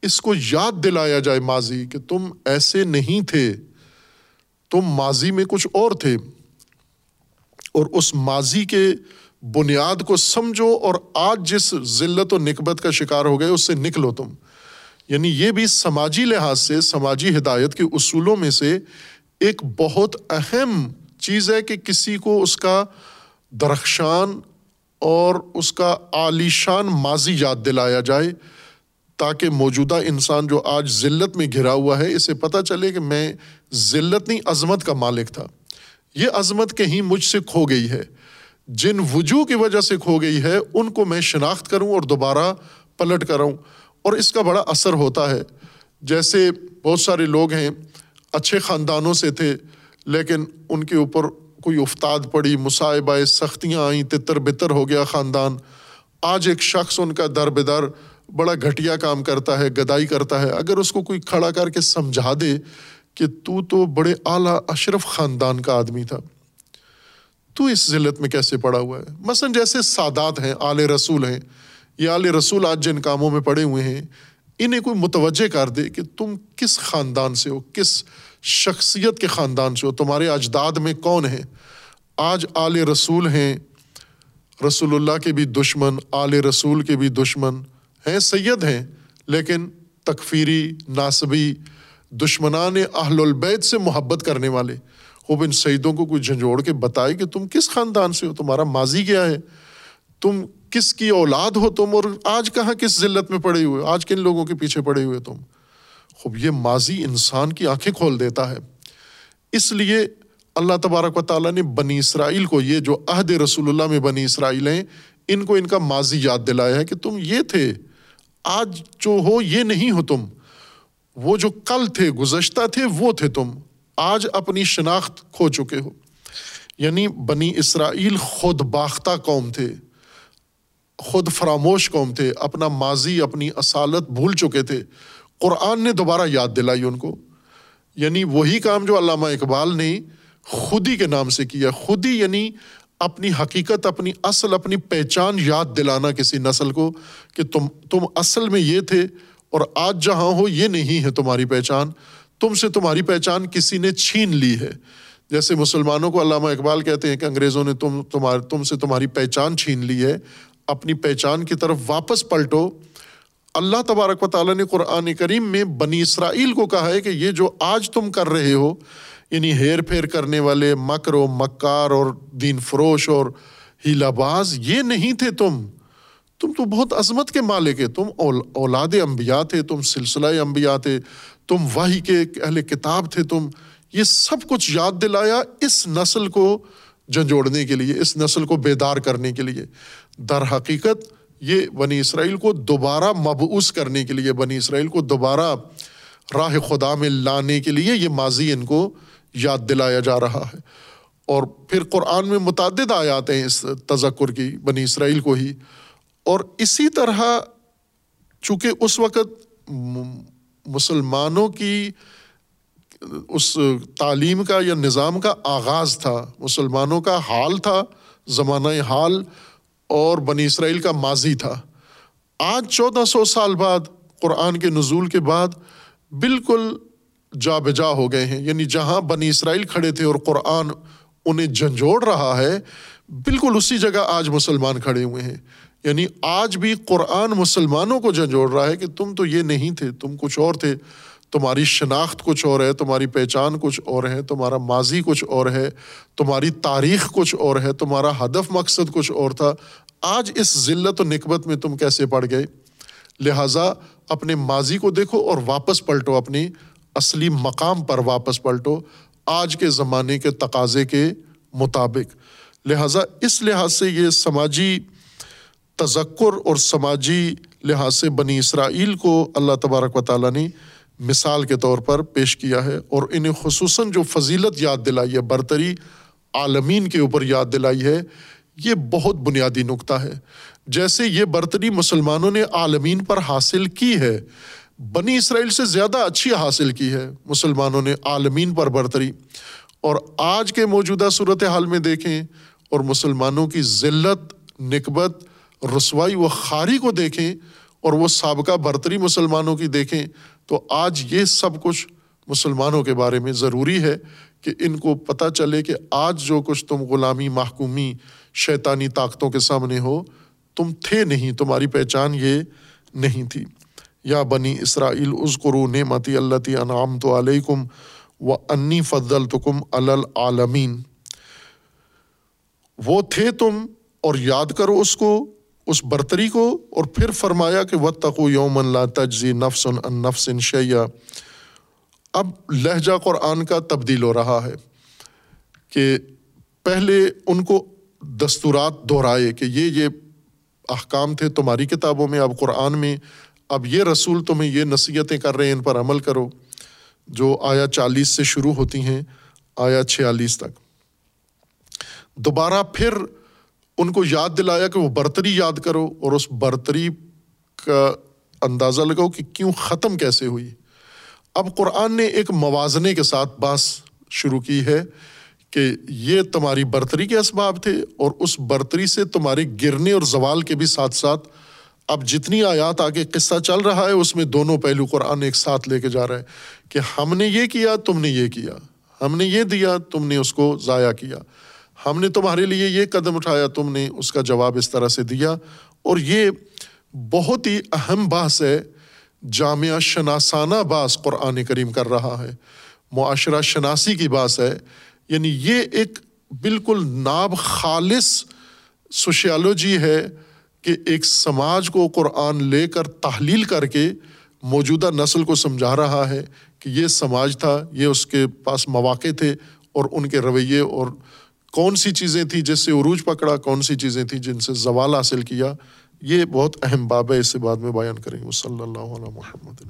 اس کو یاد دلایا جائے ماضی کہ تم ایسے نہیں تھے، تم ماضی میں کچھ اور تھے۔ اور اس ماضی کے بنیاد کو سمجھو اور آج جس ذلت و نکبت کا شکار ہو گئے، اس سے نکلو تم۔ یعنی یہ بھی سماجی لحاظ سے، سماجی ہدایت کے اصولوں میں سے ایک بہت اہم چیز ہے کہ کسی کو اس کا درخشان اور اس کا عالیشان ماضی یاد دلایا جائے۔ تاکہ موجودہ انسان جو آج ذلت میں گھرا ہوا ہے، اسے پتہ چلے کہ میں ذلت نہیں، عظمت کا مالک تھا۔ یہ عظمت کہیں مجھ سے کھو گئی ہے۔ جن وجوہ کی وجہ سے کھو گئی ہے، ان کو میں شناخت کروں اور دوبارہ پلٹ کروں اور اس کا بڑا اثر ہوتا ہے۔ جیسے بہت سارے لوگ ہیں، اچھے خاندانوں سے تھے، لیکن ان کے اوپر کوئی افتاد پڑی، مصائبہ سختیاں آئیں، تتر بتر ہو گیا خاندان۔ آج ایک شخص ان کا در بدر بڑا گھٹیا کام کرتا ہے، گدائی کرتا ہے۔ اگر اس کو کوئی کھڑا کر کے سمجھا دے کہ تو تو بڑے اعلیٰ اشرف خاندان کا آدمی تھا۔ تو اس ذلت میں کیسے پڑا ہوا ہے؟ مثلاً جیسے سادات ہیں، آل رسول ہیں یہ آل رسول آج جن کاموں میں پڑے ہوئے ہیں، انہیں کوئی متوجہ کر دے کہ تم کس خاندان سے ہو، کس شخصیت کے خاندان سے ہو، تمہارے اجداد میں کون ہیں؟ آج آل رسول ہیں، رسول اللہ کے بھی دشمن، آل رسول کے بھی دشمن ہیں، سید ہیں، لیکن تکفیری، ناسبی، دشمنان اہل البید سے محبت کرنے والے۔ خوب ان سعیدوں کو کوئی جھنجھوڑ کے بتائے کہ تم کس خاندان سے ہو؟ تمہارا ماضی کیا ہے؟ تم کس کی اولاد ہو تم؟ اور آج کہاں کس ذلت میں پڑے ہوئے آج کن لوگوں کے پیچھے پڑے ہوئے تم؟ خوب یہ ماضی انسان کی آنکھیں کھول دیتا ہے۔ اس لیے اللہ تبارک و تعالیٰ نے بنی اسرائیل کو، یہ جو عہد رسول اللہ میں بنی اسرائیل ہیں، ان کو ان کا ماضی یاد دلایا ہے کہ تم یہ تھے۔ آج جو ہو یہ نہیں ہو تم۔ وہ جو کل تھے، گزشتہ تھے، وہ تھے تم۔ آج اپنی شناخت کھو چکے ہو۔ یعنی بنی اسرائیل خود باختہ قوم تھے۔ خود فراموش قوم تھے۔ اپنا ماضی، اپنی اصالت بھول چکے تھے۔ قرآن نے دوبارہ یاد دلائی ان کو۔ یعنی وہی کام جو علامہ اقبال نے خود ہی کے نام سے کیا۔ خود ہی یعنی اپنی حقیقت، اپنی اصل، اپنی پہچان یاد دلانا کسی نسل کو کہ تم تم اصل میں یہ تھے اور آج جہاں ہو یہ نہیں ہے تمہاری پہچان، تم سے تمہاری پہچان کسی نے چھین لی ہے۔ جیسے مسلمانوں کو علامہ اقبال کہتے ہیں کہ انگریزوں نے تم تمہارے تم سے تمہاری پہچان چھین لی ہے، اپنی پہچان کی طرف واپس پلٹو۔ اللہ تبارک و تعالیٰ نے قرآن کریم میں بنی اسرائیل کو کہا ہے کہ یہ جو آج تم کر رہے ہو یعنی ہیر پھیر کرنے والے مکر و مکار اور دین فروش اور ہیلا باز یہ نہیں تھے تم۔ تم تو بہت عظمت کے مالک ہے تم اولاد انبیاء تھے، تم سلسلہ انبیاء تھے، تم واہی کے اہل کتاب تھے۔ تم یہ سب کچھ یاد دلایا اس نسل کو جھنجھوڑنے کے لیے، اس نسل کو بیدار کرنے کے لیے۔ در حقیقت یہ بنی اسرائیل کو دوبارہ مبعوث کرنے کے لیے، بنی اسرائیل کو دوبارہ راہ خدا میں لانے کے لیے یہ ماضی ان کو یاد دلایا جا رہا ہے۔ اور پھر قرآن میں متعدد آ جاتے ہیں اس تذکر کی بنی اسرائیل کو ہی۔ اور اسی طرح چونکہ اس وقت مسلمانوں کی اس تعلیم کا یا نظام کا آغاز تھا، مسلمانوں کا حال تھا، زمانہ حال، اور بنی اسرائیل کا ماضی تھا۔ آج چودہ سو سال بعد، قرآن کے نزول کے بعد بالکل جا بجا ہو گئے ہیں۔ یعنی جہاں بنی اسرائیل کھڑے تھے اور قرآن انہیں جھنجھوڑ رہا ہے، بالکل اسی جگہ آج مسلمان کھڑے ہوئے ہیں۔ یعنی آج بھی قرآن مسلمانوں کو جھنجھوڑ رہا ہے کہ تم تو یہ نہیں تھے، تم کچھ اور تھے۔ تمہاری شناخت کچھ اور ہے، تمہاری پہچان کچھ اور ہے، تمہارا ماضی کچھ اور ہے، تمہاری تاریخ کچھ اور ہے، تمہارا ہدف مقصد کچھ اور تھا۔ آج اس ذلت و نکبت میں تم کیسے پڑ گئے؟ لہٰذا اپنے ماضی کو دیکھو اور واپس پلٹو اپنی اصلی مقام پر واپس پلٹو آج کے زمانے کے تقاضے کے مطابق۔ لہٰذا اس لحاظ سے یہ سماجی تذکر اور سماجی لحاظ سے بنی اسرائیل کو اللہ تبارک و تعالیٰ نے مثال کے طور پر پیش کیا ہے اور انہیں خصوصاً جو فضیلت یاد دلائی ہے، برتری عالمین کے اوپر یاد دلائی ہے، یہ بہت بنیادی نقطہ ہے۔ جیسے یہ برتری مسلمانوں نے عالمین پر حاصل کی ہے بنی اسرائیل سے زیادہ اچھی حاصل کی ہے۔ مسلمانوں نے عالمین پر برتری۔ اور آج کے موجودہ صورت حال میں دیکھیں اور مسلمانوں کی ذلت، نکبت، رسوائی و خاری کو دیکھیں اور وہ سابقہ برتری مسلمانوں کی دیکھیں تو آج یہ سب کچھ مسلمانوں کے بارے میں ضروری ہے کہ ان کو پتہ چلے کہ آج جو کچھ تم غلامی، محکومی، شیطانی طاقتوں کے سامنے ہو، تم تھے نہیں، تمہاری پہچان یہ نہیں تھی۔ یا بنی اسرائیل عزقرو نعمتی اللہ انعام تو علیکم و انی فضل تکم العالمین۔ وہ تھے تم اور یاد کرو اس کو، اس برتری کو، اور پھر فرمایا کہ و تقو یوم اللہ تجزی نفس ان نفس شیا اب لہجہ قرآن کا تبدیل ہو رہا ہے کہ پہلے ان کو دستورات دہرائے کہ یہ یہ احکام تھے تمہاری کتابوں میں، اب قرآن میں اب یہ رسول تمہیں یہ نصیحتیں کر رہے ہیں، ان پر عمل کرو، جو آیا چالیس سے شروع ہوتی ہیں آیا چھیالیس تک۔ دوبارہ پھر ان کو یاد دلایا کہ وہ برتری یاد کرو اور اس برتری کا اندازہ لگاؤ کہ کیوں ختم کیسے ہوئی۔ اب قرآن نے ایک موازنے کے ساتھ باس شروع کی ہے کہ یہ تمہاری برتری کے اسباب تھے اور اس برتری سے تمہارے گرنے اور زوال کے بھی ساتھ ساتھ اب جتنی آیات آگے قصہ چل رہا ہے، اس میں دونوں پہلو قرآن ایک ساتھ لے کے جا رہا ہے کہ ہم نے یہ کیا، تم نے یہ کیا۔ ہم نے یہ دیا، تم نے اس کو ضائع کیا۔ ہم نے تمہارے لیے یہ قدم اٹھایا، تم نے اس کا جواب اس طرح سے دیا۔ اور یہ بہت ہی اہم باس ہے، جامعہ شناسانہ باس قرآن کریم کر رہا ہے۔ معاشرہ شناسی کی باس ہے۔ یعنی یہ ایک بالکل ناب خالص سوشیالوجی ہے۔ کہ ایک سماج کو قرآن لے کر تحلیل کر کے موجودہ نسل کو سمجھا رہا ہے کہ یہ سماج تھا، یہ اس کے پاس مواقع تھے اور ان کے رویے اور کون سی چیزیں تھیں جس سے عروج پکڑا، کون سی چیزیں تھیں جن سے زوال حاصل کیا؟ یہ بہت اہم باب ہے اس سے بعد میں بیان کریں گے۔ صلی اللہ علیہ محمد